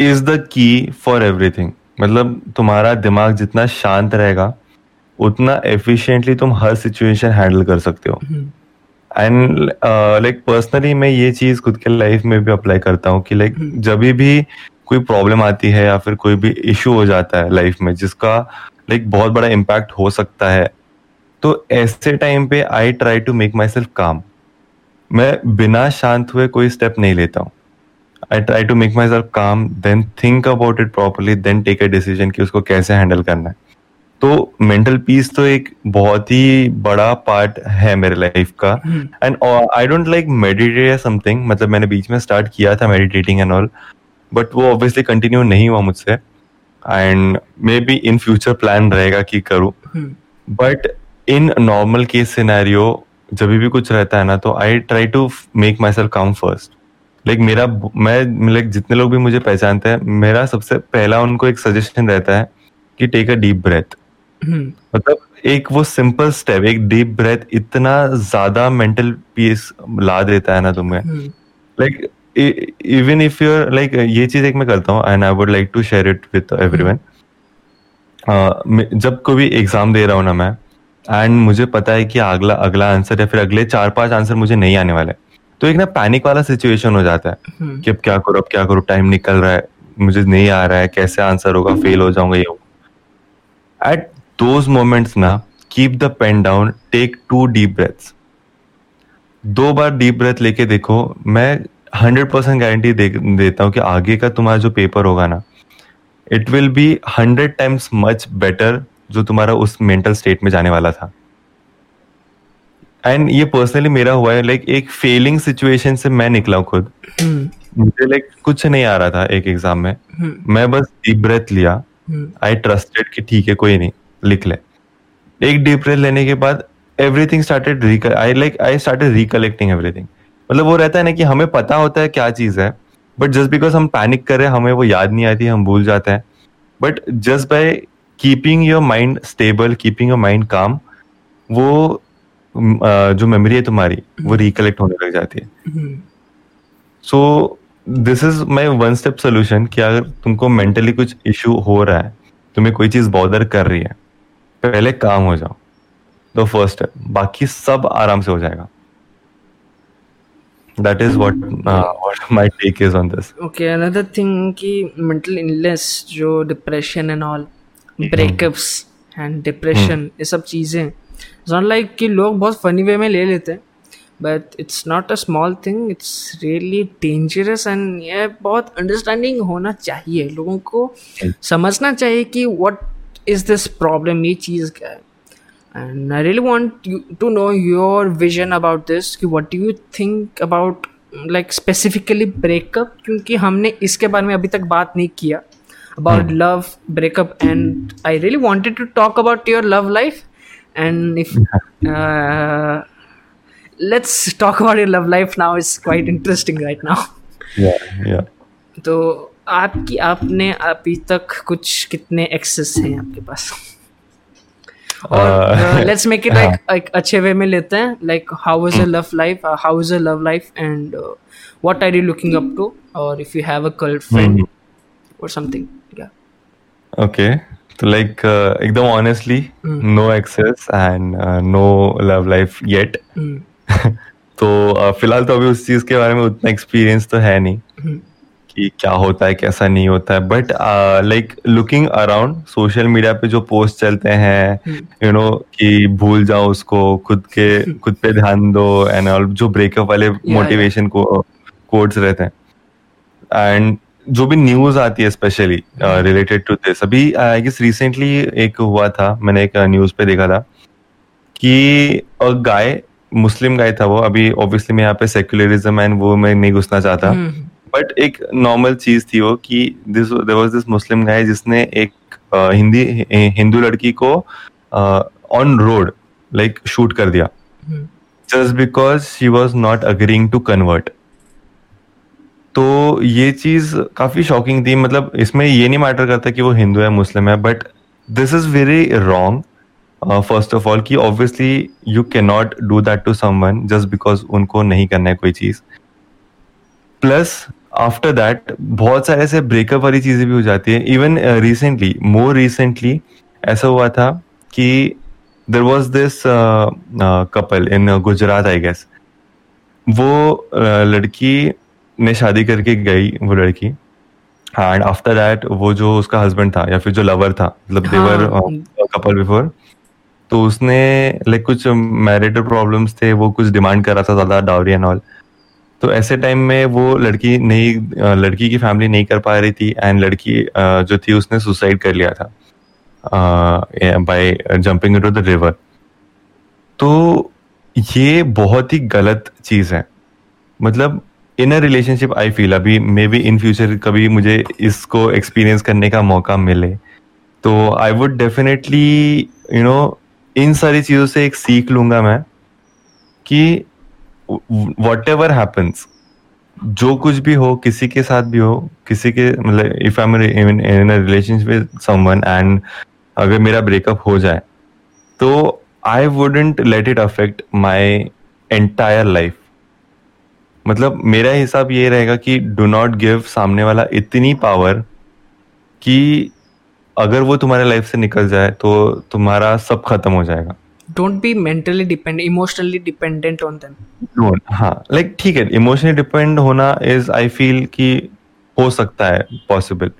is the key for everything मतलब तुम्हारा दिमाग जितना शांत रहेगा उतना एफिशिएंटली तुम हर सिचुएशन हैंडल कर सकते हो। एंड लाइक पर्सनली मैं ये चीज़ खुद के लाइफ में भी अप्लाई करता हूँ कि लाइक like, जब भी कोई प्रॉब्लम आती है या फिर कोई भी इशू हो जाता है लाइफ में जिसका लाइक like, बहुत बड़ा इम्पैक्ट हो सकता है तो ऐसे टाइम पे I try to make myself calm मैं बिना शांत हुए कोई स्टेप नहीं लेता हूँ। I try to make myself calm then think about it properly then take a decision कि उसको कैसे हैंडल करना है। तो मेंटल पीस तो एक बहुत ही बड़ा पार्ट है मेरे लाइफ का। And I don't like meditate या समथिंग मतलब मैंने बीच में स्टार्ट किया था मेडिटेटिंग एंड ऑल बट वो ऑब्वियसली कंटिन्यू नहीं हुआ मुझसे। And maybe in future plan रहेगा कि करूँ। But in normal case scenario जब भी कुछ रहता है ना तो I try to make myself calm first like मेरा मैं लाइक जितने लोग भी मुझे पहचानते हैं मेरा सबसे पहला उनको एक सजेशन रहता है कि टेक अ डीप ब्रेथ मतलब एक वो सिंपल स्टेप एक डीप ब्रेथ इतना ज़्यादा मेंटल पीस ला देता है ना तुम्हें। Like even if your like ये चीज़ एक मैं करता हूँ and I would like to share it with everyone जब कोई एग्ज़ाम दे रहा हूँ ना मैं एंड मुझे पता है कि अगला अगला आंसर या फिर अगले चार पाँच आंसर मुझे नहीं आने वाले। तो एक ना पैनिक वाला सिचुएशन हो जाता है हम्म। कि अब क्या करो अब क्या करो टाइम निकल रहा है मुझे नहीं आ रहा है कैसे आंसर होगा फेल हो जाऊँगा ये एट दोज मोमेंट्स ना keep the pen down take two deep breaths दो बार डीप ब्रेथ लेके देखो मैं हंड्रेड परसेंट गारंटी दे, देता हूँ कि आगे का तुम्हारा जो पेपर होगा ना it will be hundred times much better जो तुम्हारा उस मेंटल स्टेट में जाने वाला था। एंड ये पर्सनली मेरा हुआ है लाइक एक फेलिंग सिचुएशन से मैं निकला खुद। हम्म। मुझे लाइक कुछ नहीं आ रहा था एक एग्ज़ाम में। हम्म। मैं बस डीप ब्रेथ लिया। आई ट्रस्टेड कि ठीक है कोई नहीं लिख ले। एक डीप ब्रेथ लेने के बाद everything started I like I started recollecting everything मतलब वो रहता है ना कि हमें पता होता है क्या चीज़ है बट जस्ट बिकॉज़ हम पैनिक कर रहे हैं हमें वो याद नहीं आती हम भूल जाते हैं। But just by keeping your mind stable keeping your mind calm वो जो मेमोरी है तुम्हारी वो रिकलेक्ट होने लग जाती है। So this is my one step solution कि अगर तुमको मेंटली कुछ इशू हो रहा है तुम्हें कोई चीज़ बॉदर कर रही है पहले काम हो जाओ। द फ़र्स्ट स्टेप बाकी सब आराम से हो जाएगा। That is what uh, what my take is on this okay another thing ki mental illness जो depression and all breakups and depression ये सब चीज़ें इट्स नॉट लाइक कि लोग बहुत फनी वे में ले लेते हैं but it's not a small thing it's really dangerous and ये बहुत अंडरस्टैंडिंग होना चाहिए लोगों को समझना चाहिए कि वट इज़ दिस प्रॉब्लम ये चीज़ क्या है। And I really want to know your vision about this कि what do you think about like specifically breakup क्योंकि हमने इसके बारे में अभी तक बात नहीं किया about love breakup and I really wanted to talk about your love love life. And if <laughs> uh, let's talk about your love life now. It's quite interesting right now. Yeah yeah. <laughs> तो आपकी आपने अभी तक कुछ कितने exes हैं आपके पास? और लेट्स मेक इट लाइक एक अच्छे वे में लेते हैं. Like how is a love life how is a love life and what are you looking up to और if you have a girlfriend और समथिंग या ओके तो लाइक एकदम honestly no exes and no love life yet तो फ़िलहाल तो अभी उस चीज़ के बारे में उतना एक्सपीरियंस तो है नहीं hmm. कि क्या होता है कैसा नहीं होता है but like looking around social media पे जो पोस्ट चलते हैं यू hmm. नो कि भूल जाओ उसको खुद के hmm. खुद पे ध्यान दो एंड ऑल जो ब्रेकअप वाले मोटिवेशन को कोड्स रहते हैं एंड जो भी न्यूज़ आती है स्पेशली रिलेटेड टू दिस अभी आई गेस रिसेंटली एक हुआ था मैंने एक न्यूज़ uh, पे देखा था कि अ गाय मुस्लिम गाय था वो अभी ऑब्वियसली मैं यहाँ पे सेक्युलरिज्म एंड वो मैं नहीं घुसना चाहता। But hmm. एक नॉर्मल चीज़ थी वो कि this there was this Muslim guy जिसने एक uh, हिंदी हिंदू लड़की को ऑन रोड लाइक शूट कर दिया। Just because she was not agreeing to convert तो ये चीज़ काफ़ी शॉकिंग थी। मतलब इसमें ये नहीं मैटर करता कि वो हिंदू है मुस्लिम है but this is very wrong first of all कि obviously you can not do that to someone just because उनको नहीं करना है कोई चीज़। प्लस आफ्टर दैट बहुत सारे ऐसे ब्रेकअप वाली चीज़ें भी हो जाती है। इवन रिसेंटली मोर रिसेंटली ऐसा हुआ था कि there was this couple in Gujarat I guess वो uh, लड़की ने शादी करके गई वो लड़की। एंड आफ्टर दैट वो जो उसका हस्बैंड था या फिर जो लवर था मतलब देवर कपल बिफोर तो उसने लाइक कुछ मैरिटल प्रॉब्लम्स थे वो कुछ डिमांड कर रहा था ज़्यादा डाउरी एंड ऑल तो ऐसे टाइम में वो लड़की नहीं लड़की की फैमिली नहीं कर पा रही थी एंड लड़की जो थी उसने सुसाइड कर लिया था by jumping into the river तो ये बहुत ही गलत चीज़ है। मतलब in a relationship I feel अभी मे बी इन फ्यूचर कभी मुझे इसको एक्सपीरियंस करने का मौका मिले तो I would definitely you know इन सारी चीज़ों से एक सीख लूँगा मैं कि वट एवर हैपन्स जो कुछ भी हो, किसी के साथ भी हो, किसी के मतलब if I am in relationship with someone and अगर मेरा ब्रेकअप हो जाए तो I wouldn't let it affect my entire life मतलब मेरा हिसाब ये रहेगा कि डू नॉट गिव सामने वाला इतनी पावर कि अगर वो तुम्हारे लाइफ से निकल जाए तो तुम्हारा सब खत्म हो जाएगा। Don't be mentally depend emotionally dependent on them don't हाँ लाइक ठीक है इमोशनली डिपेंड होना इज़ आई फील कि हो सकता है पॉसिबल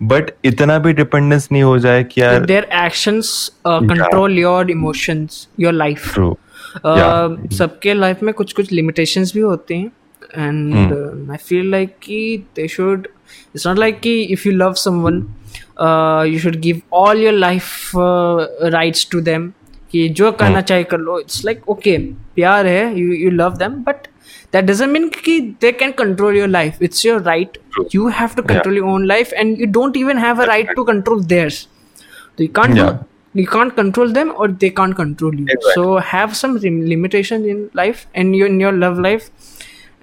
बट इतना भी डिपेंडेंस नहीं हो जाए कि यार their actions control your emotions your life सबके लाइफ में कुछ कुछ लिमिटेशंस भी होते हैं। and hmm. uh, i feel like ki they should it's not like ki if you love someone uh, you should give all your life uh, rights to them कि जो करना चाहे कर लो इट्स लाइक ओके प्यार है you you love them but that doesn't mean कि they can control your life it's your right you have to control yeah. your own life and you don't even have a right to control theirs so you can't yeah. do, you can't control them or they can't control you exactly. so have some limitations in life and you in your love life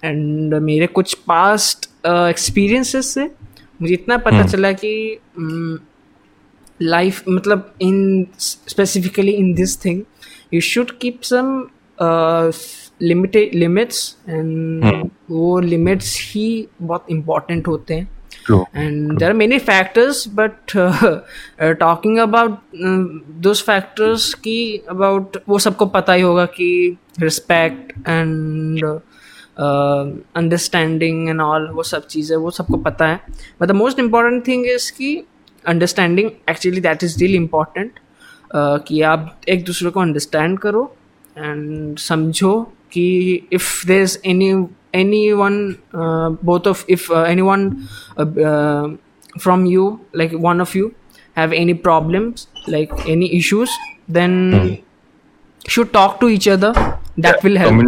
and uh, मेरे कुछ past experiences uh, से मुझे इतना पता hmm. चला कि mm, life मतलब in specifically in this thing you should keep some limits and वो लिमिट्स ही बहुत इम्पोर्टेंट होते हैं। And there are many factors but talking about two factors की अबाउट वो सबको पता ही होगा कि respect and understanding and all वो सब चीज़ें वो सबको पता है। But the most important thing is की understanding actually that is really important कि आप एक दूसरे को अंडरस्टैंड करो एंड समझो कि if there is any any one both of if any one from you like one of you have any problems like any issues then should talk to each other that will have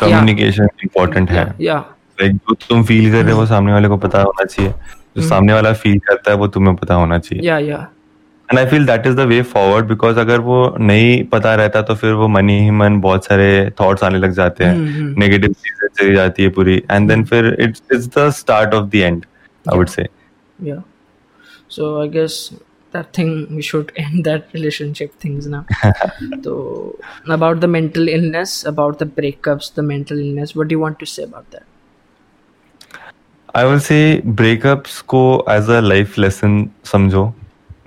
communication important है। Like जो तुम feel कर रहे हो वो सामने वाले को पता होना चाहिए। जो सामने वाला फील करता है वो तुम्हें पता होना चाहिए। Yeah yeah. And I feel that is the way forward because अगर वो नहीं पता रहता तो फिर वो मनी ही मन बहुत सारे थॉट्स आने लग जाते हैं। नेगेटिव चीज़ें चली जाती है पूरी। एंड देन फिर it's it's the start of the end I would say yeah. So i guess that thing we should end that relationship things now so about the mental illness about the breakups the mental illness what do you want to say about that I will say breakups को as a life lesson समझो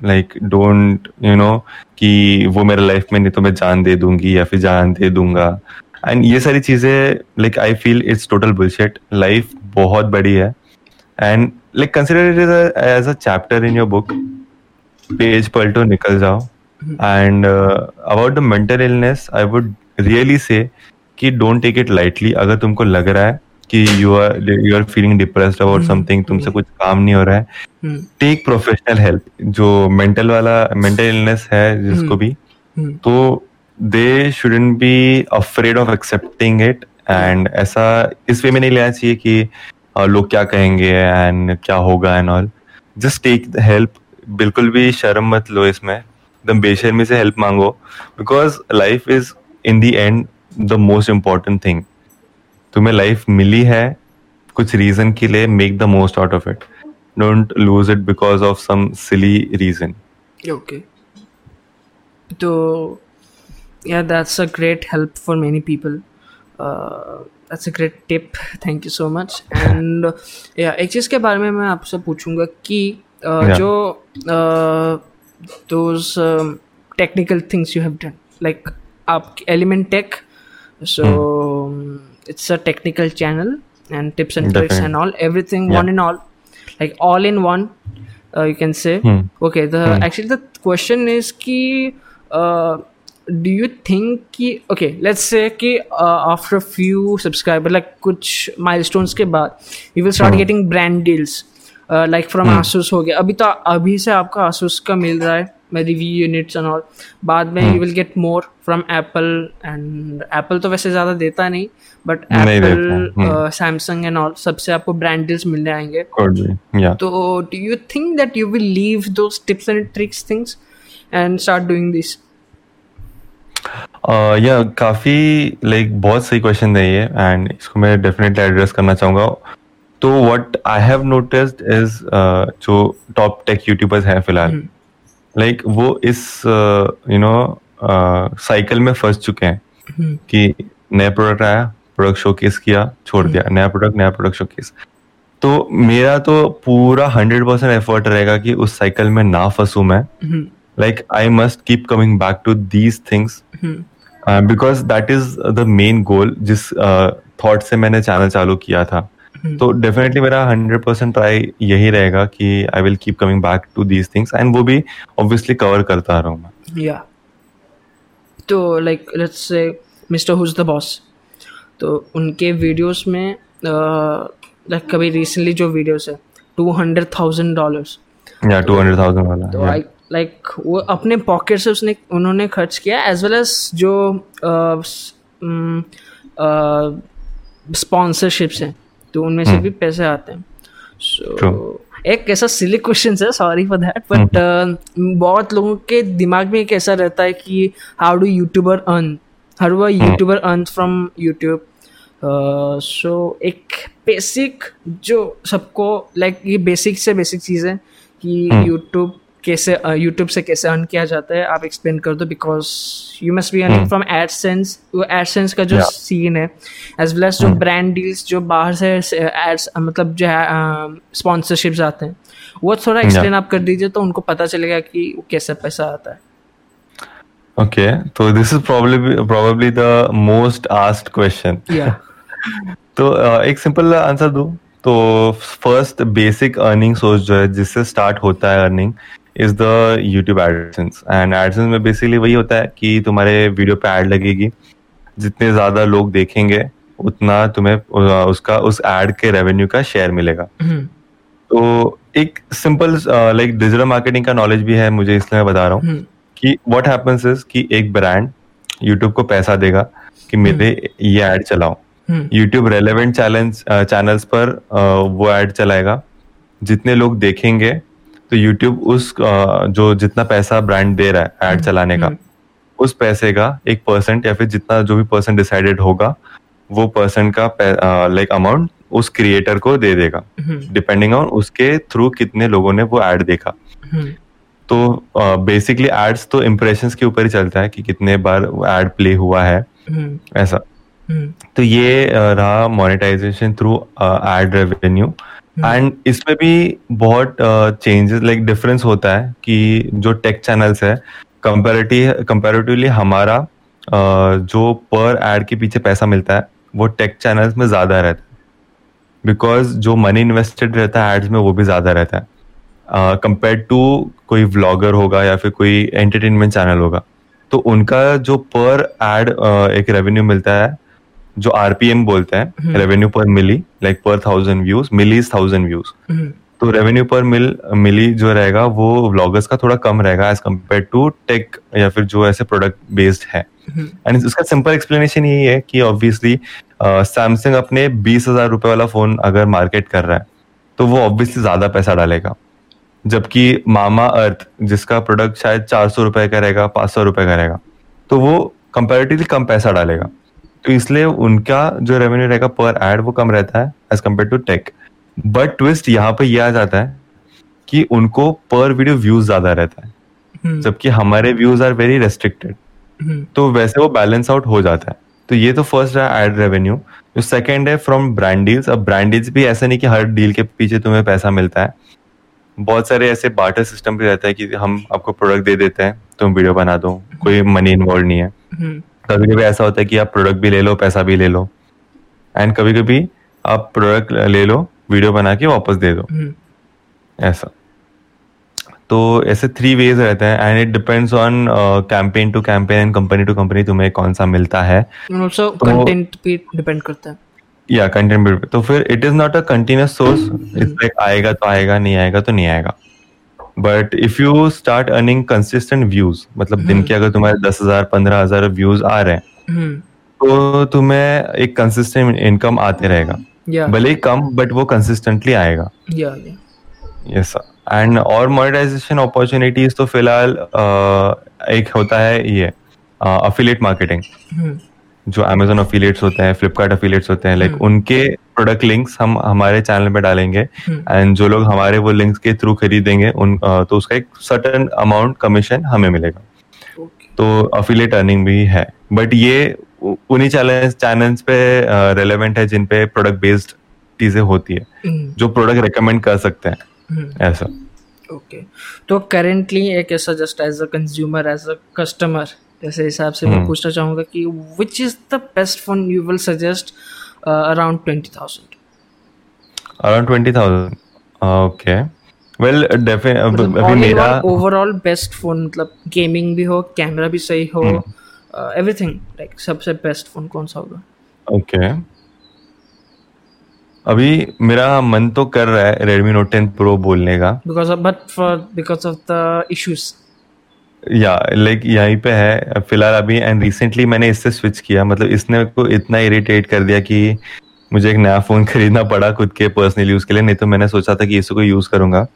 like don't you know कि वो मेरे life में नहीं तो मैं जान दे दूँगी या फिर जान दे दूँगा एंड ये सारी चीज़ें like I feel it's total bullshit life बहुत बड़ी है and like consider it as a chapter in your book page पलटो निकल जाओ। And about the mental illness I would really say कि डोंट टेक इट लाइटली अगर तुमको लग रहा है कि you are you are feeling depressed about something तुमसे कुछ काम नहीं हो रहा है. टेक प्रोफेशनल हेल्प जो मेंटल वाला मेंटल इलनेस है जिसको भी Hmm. तो they shouldn't be afraid of accepting it and ऐसा इस वे में नहीं लेना चाहिए कि लोग क्या कहेंगे एंड क्या होगा and all just take the help बिल्कुल भी शर्म मत लो इसमें। एकदम बेशर्मी से हेल्प मांगो। Because life is in the end the most important thing तुम्हें लाइफ मिली है कुछ रीजन के लिए make the most out of it don't lose it because of some silly reason okay. so yeah that's a great help for many people. Uh, that's a great tip. Thank you so much. <laughs> And uh, yeah एक चीज़ के बारे में मैं आपसे पूछूँगा कि जो those technical things you have done like आप element tech so it's a technical channel and tips and tricks and all everything one in all like all in one you can say okay the actually the question is कि do you think कि okay let's say कि after few subscriber like कुछ milestones के बाद you will start getting brand deals like from Asus हो गया। अभी तो अभी से आपका Asus का मिल रहा है रिव्यू यूनिट्स एंड ऑल बाद में you will get more from Apple and Apple तो वैसे ज़्यादा देता नहीं but Apple Samsung and all सबसे आपको ब्रांड डील्स मिलने आएँगे। So, do you think that you will leave those tips and tricks things and start doing this? या काफ़ी लाइक बहुत सही क्वेश्चन है ये एंड इसको मैं डेफिनेटली एड्रेस करना चाहूँगा। तो what I have noticed is जो टॉप टेक यूट्यूबर्स हैं फ़िलहाल लाइक like, वो इस यू नो साइकिल में फंस चुके हैं कि नया प्रोडक्ट आया प्रोडक्ट शोकेस किया छोड़ दिया नया प्रोडक्ट नया प्रोडक्ट शोकेस तो मेरा तो पूरा हंड्रेड परसेंट एफर्ट रहेगा कि उस साइकिल में ना फंसू मैं। Like I must keep coming back to these things because that is the main goal जिस थॉट uh, से मैंने चैनल चालू किया था। तो डेफिनेटली मेरा हंड्रेड परसेंट ट्राई यही रहेगा कि I will keep coming back to these things and वो भी ऑब्वियसली कवर करता रहूँ मैं Yeah. तो like let's say Mr. Who's the Boss. तो उनके वीडियोस में लाइक कभी रिसेंटली जो वीडियोस है टू हंड्रेड थाउज़ेंड डॉलर्स या टू हंड्रेड थाउज़ेंड वाला तो आई लाइक वो अपने पॉकेट से उसने उन्होंने खर्च किया एज वेल एज जो स्पॉन्सरशिप्स हैं तो उनमें से भी पैसे आते हैं। So True. एक ऐसा सिली क्वेश्चन है सॉरी फॉर दैट बट बहुत लोगों के दिमाग में एक ऐसा रहता है कि how do YouTuber earn how do YouTuber earn from YouTube so एक बेसिक जो सबको लाइक like, ये बेसिक से बेसिक चीज़ है कि यूट्यूब कैसे यूट्यूब से कैसे अर्न किया जाता है आप एक्सप्लेन कर दो because you must be earning from AdSense वो एडसेंस का जो सीन Yeah. है एज वेल एज जो ब्रांड डील्स जो बाहर से एड्स मतलब जो है स्पॉन्सरशिप्स uh, आते हैं वो थोड़ा एक्सप्लेन yeah. आप कर दीजिए तो उनको पता चलेगा कि वो कैसे पैसा आता है Okay, so this is probably probably the most asked question. या <laughs> तो एक सिंपल आंसर दो तो फ़र्स्ट बेसिक अर्निंग सोर्स जो है जिससे स्टार्ट होता है earning is the YouTube AdSense and AdSense में बेसिकली वही होता है कि तुम्हारे वीडियो पे एड लगेगी। जितने ज़्यादा लोग देखेंगे उतना तुम्हें उसका उस एड के रेवेन्यू का शेयर मिलेगा। तो एक सिंपल लाइक डिजिटल मार्केटिंग का नॉलेज भी है मुझे इसलिए मैं बता रहा हूँ कि व्हाट हैपेंस इज़ कि एक ब्रांड यूट्यूब को पैसा देगा कि मेरे ये ऐड चलाओ यूट्यूब रेलेवेंट चैलेंज चैनल्स पर वो ऐड चलाएगा। जितने लोग देखेंगे तो यूट्यूब उस जो जितना पैसा ब्रांड दे रहा है एड चलाने का उस पैसे का एक परसेंट या फिर जितना जो भी परसेंट डिसाइडेड होगा वो परसेंट का लाइक अमाउंट उस क्रिएटर को दे देगा। डिपेंडिंग ऑन उसके थ्रू कितने लोगों ने वो एड देखा। तो बेसिकली एड्स तो इम्प्रेशन के ऊपर ही चलता है कि कितने बार एड प्ले हुआ है। ऐसा। तो ये रहा monetization through ad revenue and इसमें भी बहुत चेंजेस लाइक डिफरेंस होता है कि जो टेक चैनल्स है कंपेरेटिव कंपेरेटिवली हमारा अ, जो पर एड के पीछे पैसा मिलता है वो टेक चैनल्स में ज़्यादा रहता है। बिकॉज़ जो मनी इन्वेस्टेड रहता है एड्स में वो भी ज़्यादा रहता है। कंपेयर uh, टू कोई व्लॉगर होगा या फिर कोई एंटरटेनमेंट चैनल होगा तो उनका जो पर एड uh, एक रेवेन्यू मिलता है जो आरपीएम बोलते हैं revenue per mille like per thousand views mille thousand views तो रेवेन्यू पर मिल मिली जो रहेगा वो व्लॉगर्स का थोड़ा कम रहेगा एज कंपेयर टू टेक या फिर जो ऐसे प्रोडक्ट बेस्ड है। एंड उसका सिंपल एक्सप्लेनेशन यही है कि ऑब्वियसली सैमसंग अपने बीस हज़ार रुपए वाला फ़ोन अगर मार्केट कर रहा है तो वो ऑब्वियसली ज़्यादा पैसा डालेगा। जबकि मामा अर्थ जिसका प्रोडक्ट शायद चार सौ रुपए का रहेगा पाँच सौ रुपए का रहेगा तो वो कंपेरेटिवली कम पैसा डालेगा। तो इसलिए उनका जो रेवेन्यू रहेगा पर एड वो कम रहता है as compare to tech but twist यहाँ पे ये आ जाता है कि उनको पर वीडियो व्यूज़ ज़्यादा रहता है। जबकि हमारे व्यूज़ आर वेरी रेस्ट्रिक्टेड तो वैसे वो बैलेंस आउट हो जाता है। तो ये तो फ़र्स्ट है एड रेवेन्यू जो सेकंड है फ्रॉम ब्रांड डील्स अब ब्रांड डील्स भी ऐसा नहीं कि हर डील के पीछे तुम्हें पैसा मिलता है। बहुत सारे ऐसे बार्टर सिस्टम भी रहता है कि हम आपको प्रोडक्ट दे देते हैं तुम वीडियो बना दो कोई मनी इन्वॉल्व नहीं है। कभी कभी ऐसा होता है कि आप प्रोडक्ट भी ले लो पैसा भी ले लो। एंड कभी कभी आप प्रोडक्ट ले लो वीडियो बना के वापस दे दो। ऐसा। तो ऐसे थ्री वेज रहते हैं। And it depends on campaign to campaign and company to company तुम्हें कौन सा मिलता है। ऑल्सो कंटेंट पे डिपेंड करता है। या कंटेंट तो फिर it is not a continuous source it's like आएगा तो आएगा नहीं आएगा तो नहीं आएगा। But if you start earning consistent views मतलब दिन के अगर तुम्हारे दस हज़ार पंद्रह हज़ार व्यूज़ आ रहे हैं हम्म। तो तुम्हें एक कंसिस्टेंट इनकम आते रहेगा। भले ही कम बट वो कंसिस्टेंटली आएगा। यस एंड और मोनेटाइजेशन अपॉर्चुनिटीज़ तो फ़िलहाल एक होता है ये अफिलेट मार्केटिंग जो अमेजोन अफिलिएट्स होते हैं फ्लिपकार्ट अफिलिएट्स होते हैं लाइक उनके प्रोडक्ट लिंक्स हम हमारे चैनल पे डालेंगे एंड जो लोग हमारे वो लिंक्स के थ्रू खरीदेंगे उन तो उसका एक सर्टन अमाउंट कमीशन हमें मिलेगा। तो अफिलिएट अर्निंग भी है। बट ये उन्हीं चैनल चैनल्स पे रेलेवेंट है जिन पे प्रोडक्ट बेस्ड चीज़ें होती है जो प्रोडक्ट रिकमेंड कर सकते हैं। ऐसा। ओके तो करेंटली एक ऐसा just as a consumer as a customer जैसे हिसाब से मैं पूछना चाहूँगा कि which is the best phone you will suggest around twenty thousand around twenty thousand okay well अभी मेरा ओवरऑल बेस्ट फ़ोन मतलब गेमिंग भी हो कैमरा भी सही हो एवरीथिंग लाइक सबसे बेस्ट फ़ोन कौन सा होगा? ओके अभी मेरा मन तो कर रहा है Redmi Note 10 Pro बोलने का। Because of but for because of the issues या लाइक यहीं पे है। फ़िलहाल अभी एंड रिसेंटली मैंने इससे स्विच किया। मतलब इसने को इतना इरिटेट कर दिया कि मुझे एक नया फ़ोन <laughs> खरीदना पड़ा खुद के पर्सनल यूज़ के लिए। नहीं तो मैंने सोचा था कि इसको यूज़ करूँगा।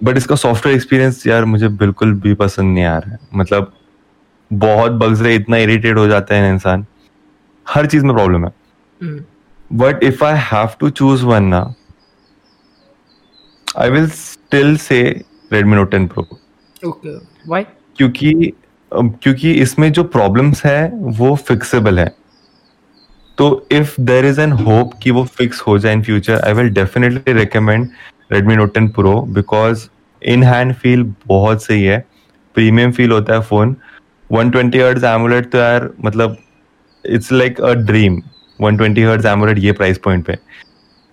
बट इसका सॉफ्टवेयर एक्सपीरियंस यार मुझे बिल्कुल भी पसंद नहीं आ रहा है। मतलब बहुत बग्स रहे इतना इरिटेट हो जाता है इंसान। हर चीज़ में प्रॉब्लम है। But if I have to choose one ना I will still say Redmi Note 10 Pro. Okay. क्योंकि क्योंकि इसमें जो प्रॉब्लम्स है, वो फिक्सेबल है। तो if there is an hope कि वो फिक्स हो जाए in future I will definitely recommend Redmi Note ten Pro because in hand feel बहुत सही है। प्रीमियम फील होता है फ़ोन 120 ट्वेंटी हर्ट्ज एमुलेट तो यार मतलब it's like a dream 120 twenty hertz emulate ये प्राइस पॉइंट पे।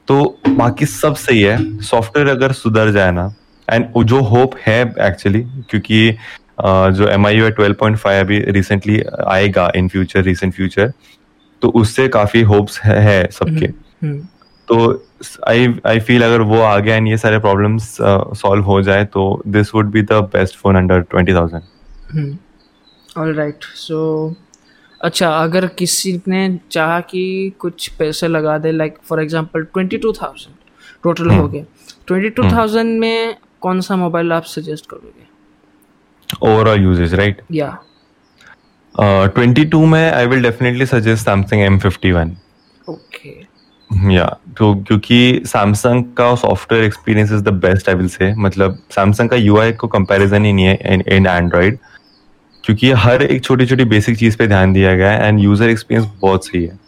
तो बाकी सब सही है। सॉफ्टवेयर अगर सुधर जाए ना एंड जो होप है एक्चुअली क्योंकि uh, जो एम आई यू है ट्वेल्व पॉइंट फाइव अभी रिसेंटली आएगा इन फ्यूचर रिसेंट फ्यूचर तो उससे काफ़ी होप्स है, है सबके Hmm. तो आई आई फील अगर वो आ गया एंड ये सारे प्रॉब्लम्स सॉल्व हो जाए तो this would be the best phone under twenty thousand. All right. So अच्छा अगर किसी ने चाहा कि कुछ पैसे लगा दे like for example twenty two thousand total हो गया ट्वेंटी टू थाउज़ेंड में कौन सा मोबाइल आप सजेस्ट करोगे? ओवरऑल यूजेज राइट या ट्वेंटी टू में I will definitely suggest Samsung M fifty one okay या तो क्योंकि सैमसंग का software experience is the best I will say मतलब सैमसंग का यूआई को कंपैरिजन ही नहीं है इन एंड्रॉइड क्योंकि हर एक छोटी छोटी बेसिक चीज़ पे ध्यान दिया गया है एंड यूज़र एक्सपीरियंस बहुत सही है.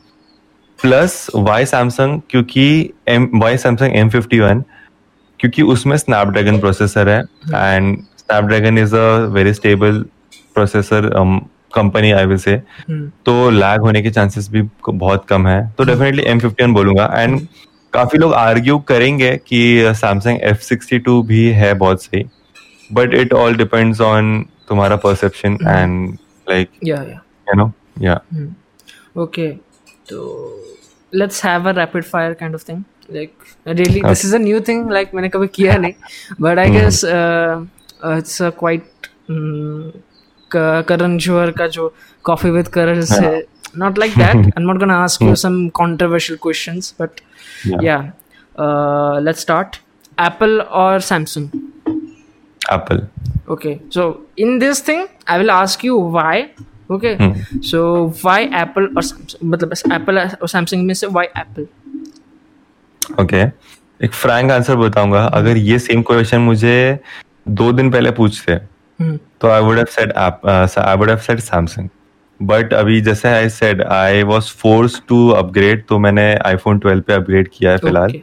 प्लस वाई सैमसंग क्योंकि M why Samsung M fifty one क्योंकि उसमें स्नैपड्रैगन प्रोसेसर है and Snapdragon is a very stable processor company I will say तो लैग होने के चांसेस भी बहुत कम है। तो डेफिनेटली एम फिफ्टी बोलूँगा। एंड काफ़ी लोग आर्ग्यू करेंगे कि सैमसंग एफ़ सिक्सटी टू भी है बहुत सही। But it all depends on तुम्हारा perception and like yeah no yeah okay so let's have a rapid fire kind of thing. Like really this is a new thing like मैंने कभी किया नहीं but I guess uh, uh, it's a quite um, Karan Johar का जो coffee with Karan से not like that I'm not gonna ask you some controversial questions but Yeah. yeah uh, let's start Apple or Samsung Apple okay so in this thing i will ask you why okay hmm. so why apple or samsung मतलब apple और samsung में से why apple okay okay. एक frank answer बताऊँगा। अगर ये same question मुझे दो दिन पहले पूछते Hmm. तो I would have said I would have said Samsung but अभी जैसे I said I was forced to upgrade तो मैंने आईफोन 12 पे अपग्रेड किया है फ़िलहाल।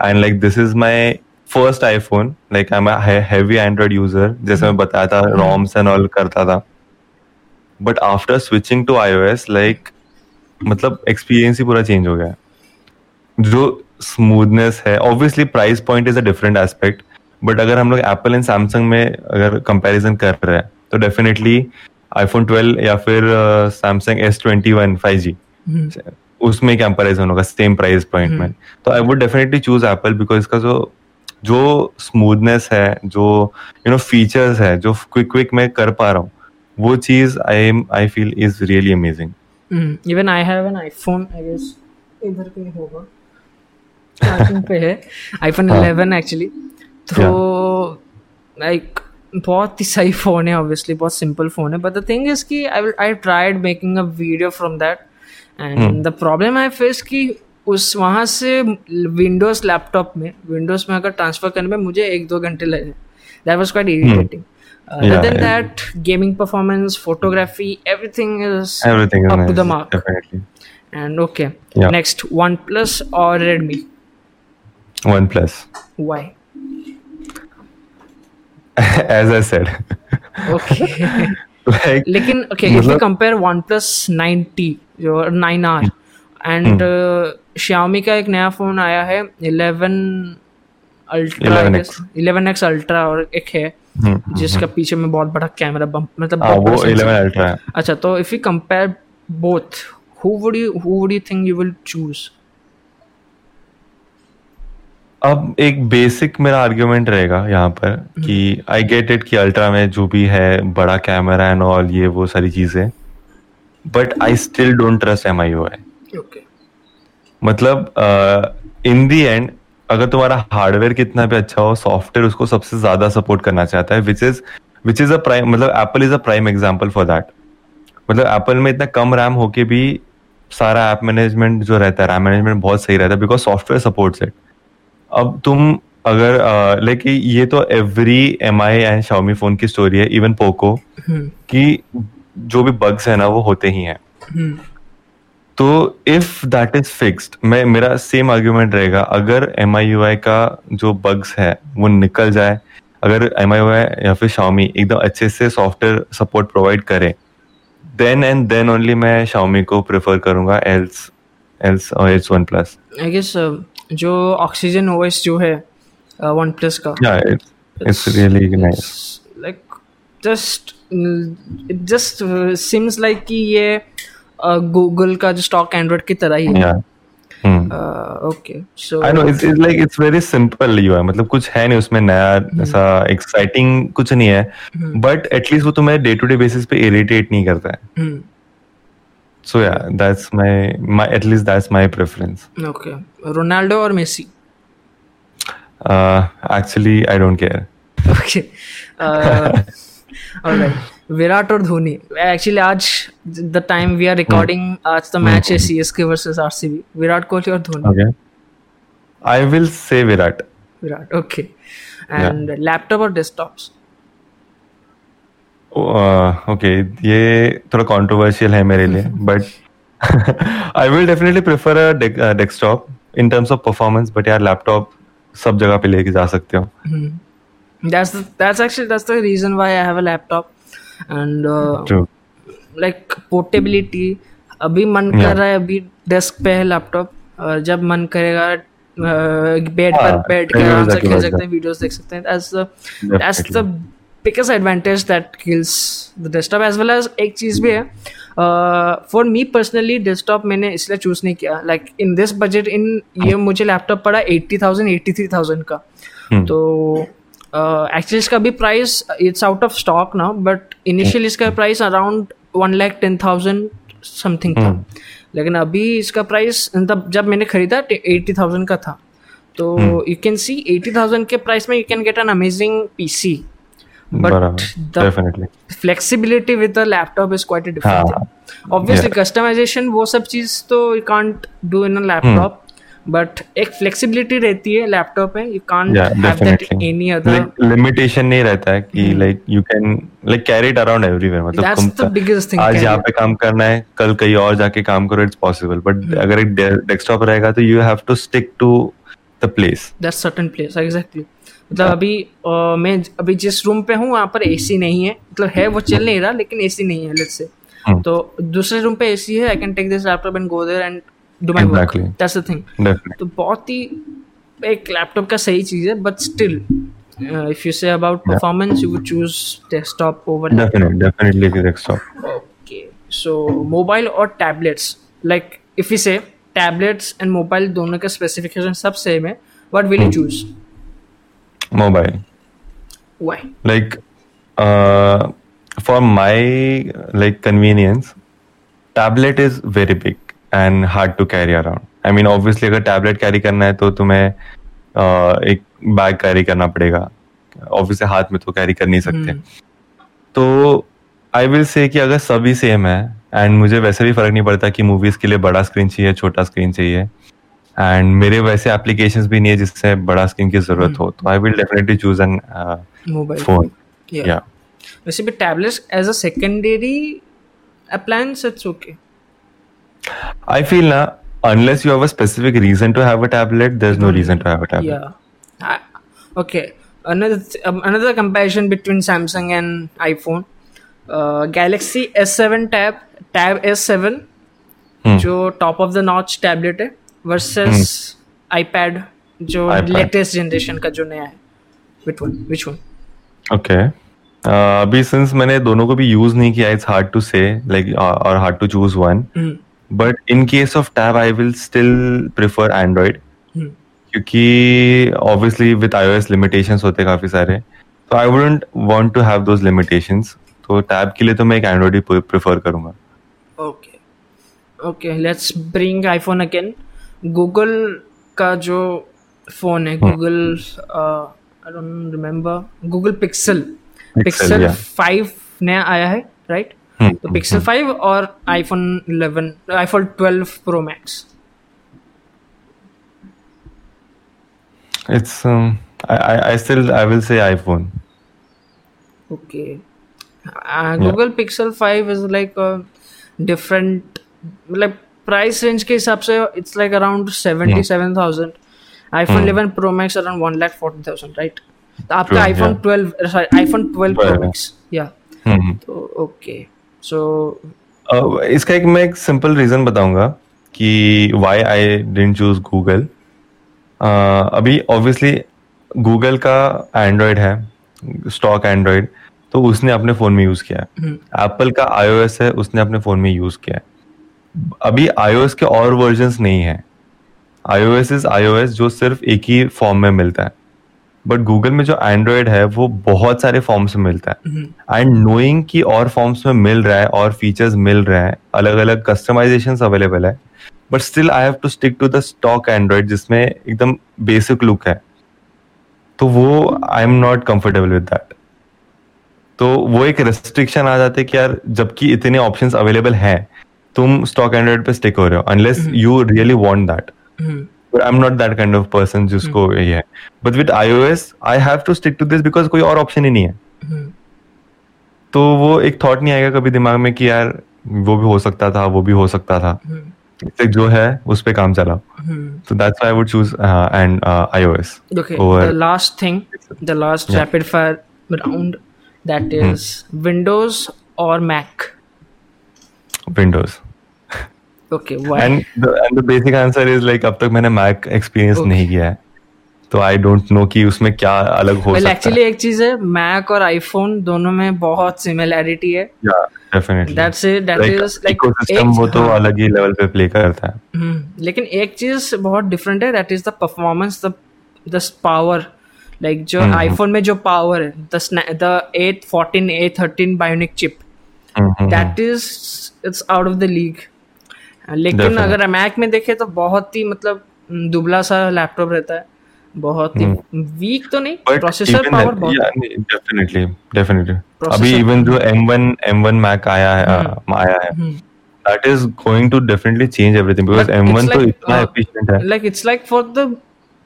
And like this is my first iPhone like I am heavy Android user जैसे मैं बताया था रॉम्स एंड ऑल करता था। But after switching to iOS like मतलब एक्सपीरियंस ही पूरा चेंज हो गया। जो स्मूथनेस है. Obviously price point is a different aspect but अगर हम लोग एप्पल एंड सैमसंग में अगर कंपैरिजन कर रहे हैं तो डेफिनेटली आईफोन 12 या फिर Samsung S twenty one five G उसमें कंपैरिजन होगा सेम प्राइस पॉइंट में. तो I would definitely choose Apple because इसका जो जो स्मूथनेस है जो यू नो फीचर्स है जो क्विक क्विक मैं कर पा रहा हूँ वो चीज़ I am I feel is really amazing even i have an iphone i guess इधर कहीं होगा। चार्जिंग पे है। आईफोन 11 एक्चुअली तो लाइक बहुत ही सही फ़ोन है ऑब्वियसली बहुत सिंपल फ़ोन है। बट द थिंग इज़ कि I I tried making a video from that and the problem I face कि उस वहाँ से विंडोज़ लैपटॉप में विंडोज़ में अगर ट्रांसफ़र करने में मुझे एक दो घंटे लगे। That was quite irritating other Yeah, than yeah. that gaming performance photography everything is everything up to the mark. Definitely and okay Yeah. next oneplus or redmi? OnePlus why? As I said okay. <laughs> Like लेकिन okay if we मतलब- compare oneplus 9t जो 9r and uh, Xiaomi का एक नया phone आया है 11 ultra 11X 11x ultra और एक है जिसका पीछे में बहुत बड़ा कैमरा बम्प मतलब हाँ बहुत बड़ा वो 11 अल्ट्रा है। अच्छा तो if you compare both who would you who would you think you will choose? अब एक बेसिक मेरा आर्ग्यूमेंट रहेगा यहाँ पर कि आई गेट इट कि अल्ट्रा में जो भी है बड़ा कैमरा एंड ऑल ये वो सारी चीज़ें। But I still don't trust M I O है मतलब इन दी एंड अगर तुम्हारा हार्डवेयर कितना भी अच्छा हो सॉफ्टवेयर उसको सबसे ज़्यादा सपोर्ट करना चाहता है which is which is a prime मतलब Apple is a prime example for that मतलब एप्पल में इतना कम रैम होके भी सारा ऐप मैनेजमेंट जो रहता है रैम मैनेजमेंट बहुत सही रहता है बिकॉज़ सॉफ्टवेयर सपोर्ट्स इट अब तुम अगर लाइक ये तो every M I and Xiaomi phone की स्टोरी है इवन पोको कि जो भी बग्स है ना वो होते ही हैं। तो इफ़ दैट इज़ फिक्स्ड मैं मेरा सेम आर्ग्यूमेंट रहेगा अगर एम आई यू आई का जो बग्स है वो निकल जाए अगर एम आई यू आई या फिर शाओमी एकदम अच्छे से सॉफ्टवेयर सपोर्ट प्रोवाइड करे देन एंड देन ओनली मैं शाओमी को प्रेफर करूँगा एल्स एल्स और else one plus I guess जो ऑक्सीजन ओएस जो है वन uh, प्लस का। Yeah it's really nice like just it just seems like कि ये गूगल uh, का जो स्टॉक एंड्रॉइड की तरह ही है। Yeah okay so I know it's like it's very simple you है मतलब कुछ है नहीं उसमें नया ऐसा एक्साइटिंग कुछ नहीं है। बट एटलीस्ट वो तुम्हें डे टू डे बेसिस पे इरिटेट नहीं करता है। So yeah that's my my at least that's my preference okay Ronaldo और Messi actually I don't care okay alright Virat और धोनी एक्चुअली आज the time we are recording आज the match है CSK versus RCB Virat Kohli और Dhoni okay I will say Virat Virat okay and laptop और desktops okay ये थोड़ा controversial है मेरे लिए but I will definitely prefer a desktop in terms of performance but यार laptop सब जगह पे लेके जा सकते हो। That's the, that's actually that's the reason why I have a laptop and uh, True. like portability. अभी मन Yeah. कर रहा है अभी डेस्क पे है लैपटॉप और जब मन करेगा बेड पर हाँ, बैठ के आराम से खेल सकते हैं वीडियोस देख सकते हैं that's the that's Definitely. the biggest advantage that kills as desktop as well as एक चीज़ भी है फॉर मी पर्सनली डेस्कटॉप मैंने इसलिए चूज़ नहीं किया। Like in this budget in ये मुझे लैपटॉप पड़ा eighty thousand eighty three thousand का। Hmm. तो एक्चुअली इसका भी price it's out of stock ना बट इनिशियल इसका price around one lakh ten thousand something था। लेकिन अभी इसका प्राइस मतलब जब मैंने खरीदा एट्टी थाउज़ेंड का था। तो you can see eighty thousand के प्राइस में you can get an amazing PC flexibility with laptop is quite obviously customization वो सब चीज़ तो you can't do in laptop but एक फ्लेक्सिबिलिटी रहती है लैपटॉप है you can't any other limitation नहीं रहता है कि like you can like carry it around everywhere मतलब आज यहाँ पे काम करना है कल कहीं और जाके काम करो इट्स पॉसिबल बट अगर एक डेस्कटॉप रहेगा तो you have to stick to the place that's place exactly मतलब अभी अ, मैं अभी जिस रूम पे हूँ वहाँ पर एसी नहीं है। मतलब है वो चल नहीं रहा लेकिन एसी नहीं है लेट्स से Hmm. तो दूसरे रूम पे एसी है I can take this laptop and go there and do my work that's the thing तो बहुत ही एक लैपटॉप का सही चीज़ है but still if you say about performance you would choose desktop over definitely definitely desktop okay so mobile और tablets like if you say tablets and mobile दोनों का स्पेसिफिकेशन सब सेम है what will you choose mobile like uh, for my like convenience tablet is very big and hard to carry around. I mean obviously अगर tablet carry करना है तो तुम्हें uh, एक बैग कैरी करना पड़ेगा। ऑब्वियसली हाथ में तो कैरी कर नहीं सकते। तो आई विल से कि अगर सभी सेम है एंड मुझे वैसे भी फ़र्क नहीं पड़ता कि मूवीज़ के लिए बड़ा स्क्रीन चाहिए छोटा स्क्रीन चाहिए एंड मेरे वैसे एप्लीकेशंस भी नहीं है जिससे बड़ा स्क्रीन की ज़रूरत हो तो I will definitely choose an mobile phone Yeah. या वैसे भी tablets as a secondary appliance it's okay I feel now, unless you have a specific reason to have a tablet, there's no reason to have a tablet. yeah I, okay another th- um, another comparison between samsung and iphone uh, galaxy s7 tab tab s7 Hmm. जो top of the notch tablet है versus iPad जो latest generation का जो नया है. Which one which one Okay. Uh, अभी since मैंने दोनों को भी यूज़ नहीं किया it's hard to say like और hard to choose one but in case of tab I will still prefer Android क्योंकि ऑब्वियसली विद iOS लिमिटेशंस होते काफ़ी सारे. तो I wouldn't want to have those limitations तो tab के लिए तो मैं एक एंड्रॉइड ही प्रेफर करूँगा. Okay okay let's bring iPhone again Google का जो फ़ोन है Google I don't remember Google Pixel Pixel five नया आया है राइट हाँ। तो पिक्सल फाइव हाँ। और iPhone eleven iPhone twelve Pro Max it's um i i still i will say iphone. Okay. Uh, google yeah. pixel 5 is price range के हिसाब से it's like around 77,000. iPhone 11 Pro Max around 1 lakh 40,000 right? तो आपका True, iPhone yeah. 12 sorry iPhone 12 Pro 12, Max yeah. हम्म तो okay. So Uh, इसका एक मैं एक सिंपल रीजन बताऊँगा कि why I didn't choose Google अभी ऑब्वियसली गूगल का एंड्रॉयड है स्टॉक एंड्रॉयड तो उसने अपने फ़ोन में यूज़ किया है। एप्पल का आईओएस है उसने अपने फ़ोन में यूज़ किया है। अभी आईओएस के और वर्जन नहीं है। आईओएस इज़ आईओएस जो सिर्फ़ एक ही फॉर्म में मिलता है। बट गूगल में जो एंड्रॉयड है वो बहुत सारे फॉर्म्स में मिलता है। एंड नोइंग कि और फॉर्म्स में मिल रहा है और फीचर्स मिल रहे हैं अलग अलग कस्टमाइजेशन अवेलेबल है। But still I have to stick to the stock Android जिसमें एकदम बेसिक लुक है। तो वो I am not comfortable with that तो वो एक रेस्ट्रिक्शन आ जाते कि यार जबकि इतने ऑप्शंस अवेलेबल हैं तुम स्टॉक एंड्रॉयड पे स्टिक हो रहे हो unless you really want that I am not that kind of person जिसको ये है। But with iOS I have to stick to this because कोई और ऑप्शन ही नहीं है। hmm, तो वो एक थॉट नहीं आएगा कभी दिमाग में कि यार वो भी हो सकता था वो भी हो सकता था। hmm, जो है उस पे काम चला so that's why I would choose uh, and uh, iOS Okay, over the last thing, the last Yeah. rapid fire round, why? And the, and the basic answer is like अब तक मैंने Mac experience Okay. नहीं किया है तो I don't know कि उसमें क्या अलग हो well, सकता actually एक चीज़ है Mac और iPhone दोनों में बहुत सिमिलैरिटी है है yeah definitely That's it, that like, is like ecosystem वो तो हाँ, अलग ही लेवल पे प्ले करता है हम्म, लेकिन एक चीज़ बहुत डिफरेंट है that is the performance the the power like जो हम्म, आईफोन में जो पावर है the the 814 A13 Bionic chip hmm, hmm, that is it's out of the league लेकिन अगर मैक में देखे तो बहुत ही मतलब हम्म, दुबला सा लैपटॉप रहता है। बहुत ही हम्म। वीक तो नहीं प्रोसेसर पावर बहुत डेफिनेटली डेफिनेटली अभी इवन जो M1 M1 मैक आया है हम्म। uh, आया है that is going to definitely change everything because M1 तो इतना uh, एफिशिएंट है। Like it's like for the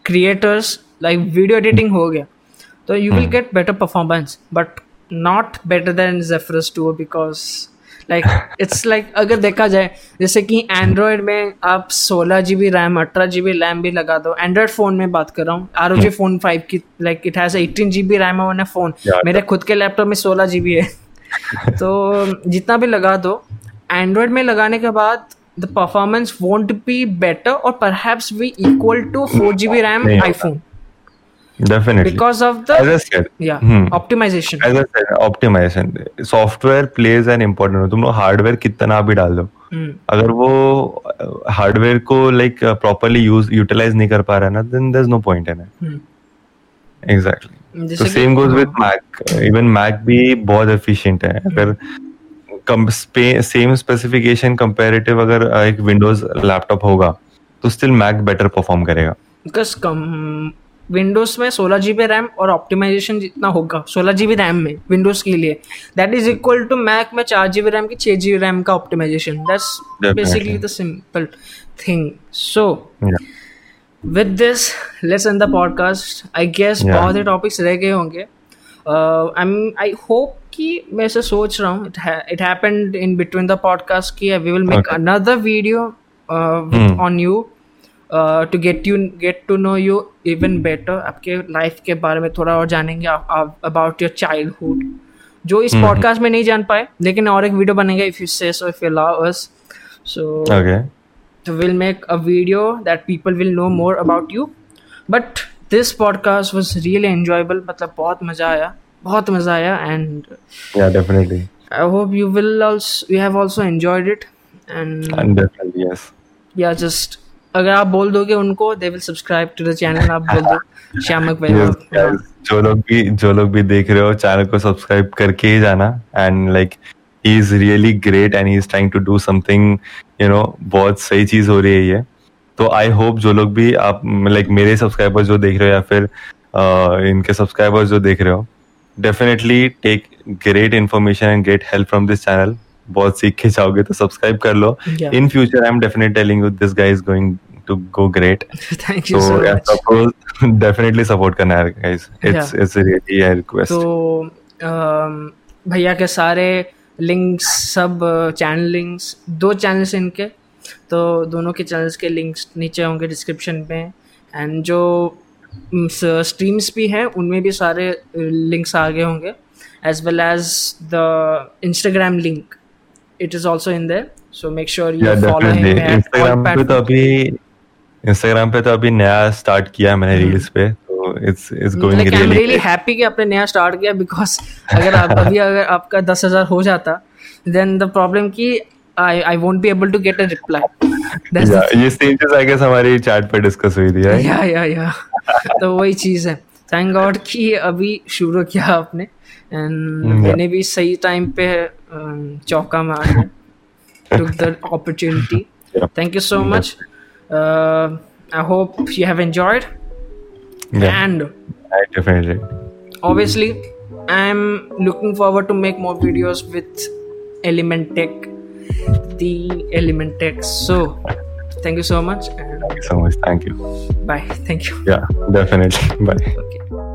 creators like video editing हो गया। तो you will get better performance but not better than Zephyrus 2 because like it's like अगर देखा जाए जैसे कि एंड्रॉयड में आप 16 जी बी रैम अठारह जी बी रैम भी लगा दो। एंड्रॉयड फ़ोन में बात कर रहा हूँ। R O G phone five की like it has eighteen G B RAM on phone मेरे खुद के लैपटॉप में सोलह जी बी है। <laughs> तो जितना भी लगा दो। एंड्रॉयड में लगाने के बाद the performance won't be better और perhaps be equal to four G B RAM. IPhone definitely. Because of as I said या Hmm. Optimization as I said optimization. Software plays an important role. तुम लोग hardware कितना भी डाल दो अगर वो हार्डवेयर को लाइक प्रॉपरली यूज़ यूटिलाइज नहीं कर पा रहा है ना is no point in it exactly जैसे तो कि- सेम गोज विद हाँ। मैक इवन मैक भी बहुत एफिशिएंट है. अगर सेम स्पेसिफिकेशन कंपैरेटिव अगर एक विंडोज़ लैपटॉप होगा तो स्टिल मैक बेटर परफॉर्म करेगा. बिकॉज़ विंडोज़ में सोलह जी बी रैम और ऑप्टिमाइजेशन जितना होगा सोलह जी बी रैम में विंडोज़ के लिए। That is equal to Mac में चार जी बी रैम की छह जी बी रैम का optimisation that's basically the simple thing so this let's end the podcast. I guess Yeah. बहुत ही टॉपिक्स रह गए होंगे। आई एम आई होप कि मैं ऐसे सोच रहा हूँ it happened in between the podcast कि we will make another video. On you to get you get to know you even better आपके लाइफ के बारे में थोड़ा और जानेंगे अबाउट योर चाइल्डहुड जो इस पॉडकास्ट में नहीं जान पाए लेकिन और एक वीडियो बनेगा if you say so if you allow us so Okay. so we'll make a video that people will know more about you but this podcast was really enjoyable मतलब बहुत मज़ा आया बहुत मज़ा आया and Yeah, definitely. I hope you will also you have also enjoyed it and And definitely, yes. yeah just अगर आप बोल दोगे उनको they will subscribe to the channel आप बोल दो। श्यामक भाई Yes, जो लोग भी जो लोग भी देख रहे हो चैनल को सब्सक्राइब करके ही जाना। And like he is really great and he is trying to do something you know बहुत सही चीज़ हो रही है ये। तो आई होप जो लोग भी आप लाइक मेरे सब्सक्राइबर्स जो देख रहे हो या फिर uh, इनके सब्सक्राइबर्स जो देख रहे हो definitely take great information and great help from this channel बहुत सीख के जाओगे तो सब्सक्राइब कर लो। In future I am definitely telling you this guy is going to go great. <laughs> Thank you so, so much. Suppose, definitely support करना है guys. It's yeah. it's really a request. तो um, भैया के सारे links सब channel links दो channels इनके तो दोनों के चैनल्स के लिंक्स नीचे होंगे डिस्क्रिप्शन में एंड जो स्ट्रीम्स भी हैं उनमें भी सारे लिंक्स आगे होंगे as well as the Instagram link it is also in there so make sure you follow him Instagram पे तो अभी इंस्टाग्राम पे तो अभी नया स्टार्ट किया है मैंने रील्स पे तो it's it's going really I am really happy कि आपने नया स्टार्ट किया बिकॉज़ <laughs> अगर आप अभी अगर आपका 10000 हो जाता देन द प्रॉब्लम की won't be able to get a reply. That's yeah, ये I guess हमारी पे discuss हुई थी? Yeah yeah yeah. <laughs> तो वही चीज़ है. Thank God कि अभी शुरू किया आपने एंड मैंने भी सही टाइम पे चौका मार <laughs> the opportunity. Yeah. Thank you so much. Uh, I hope you have enjoyed. Yeah. And I definitely. Obviously, I'm looking forward to make more videos with Element Tech the element text so thank you so much thank you so much. Thank you. bye. Thank you. Yeah definitely. <laughs> Bye. Okay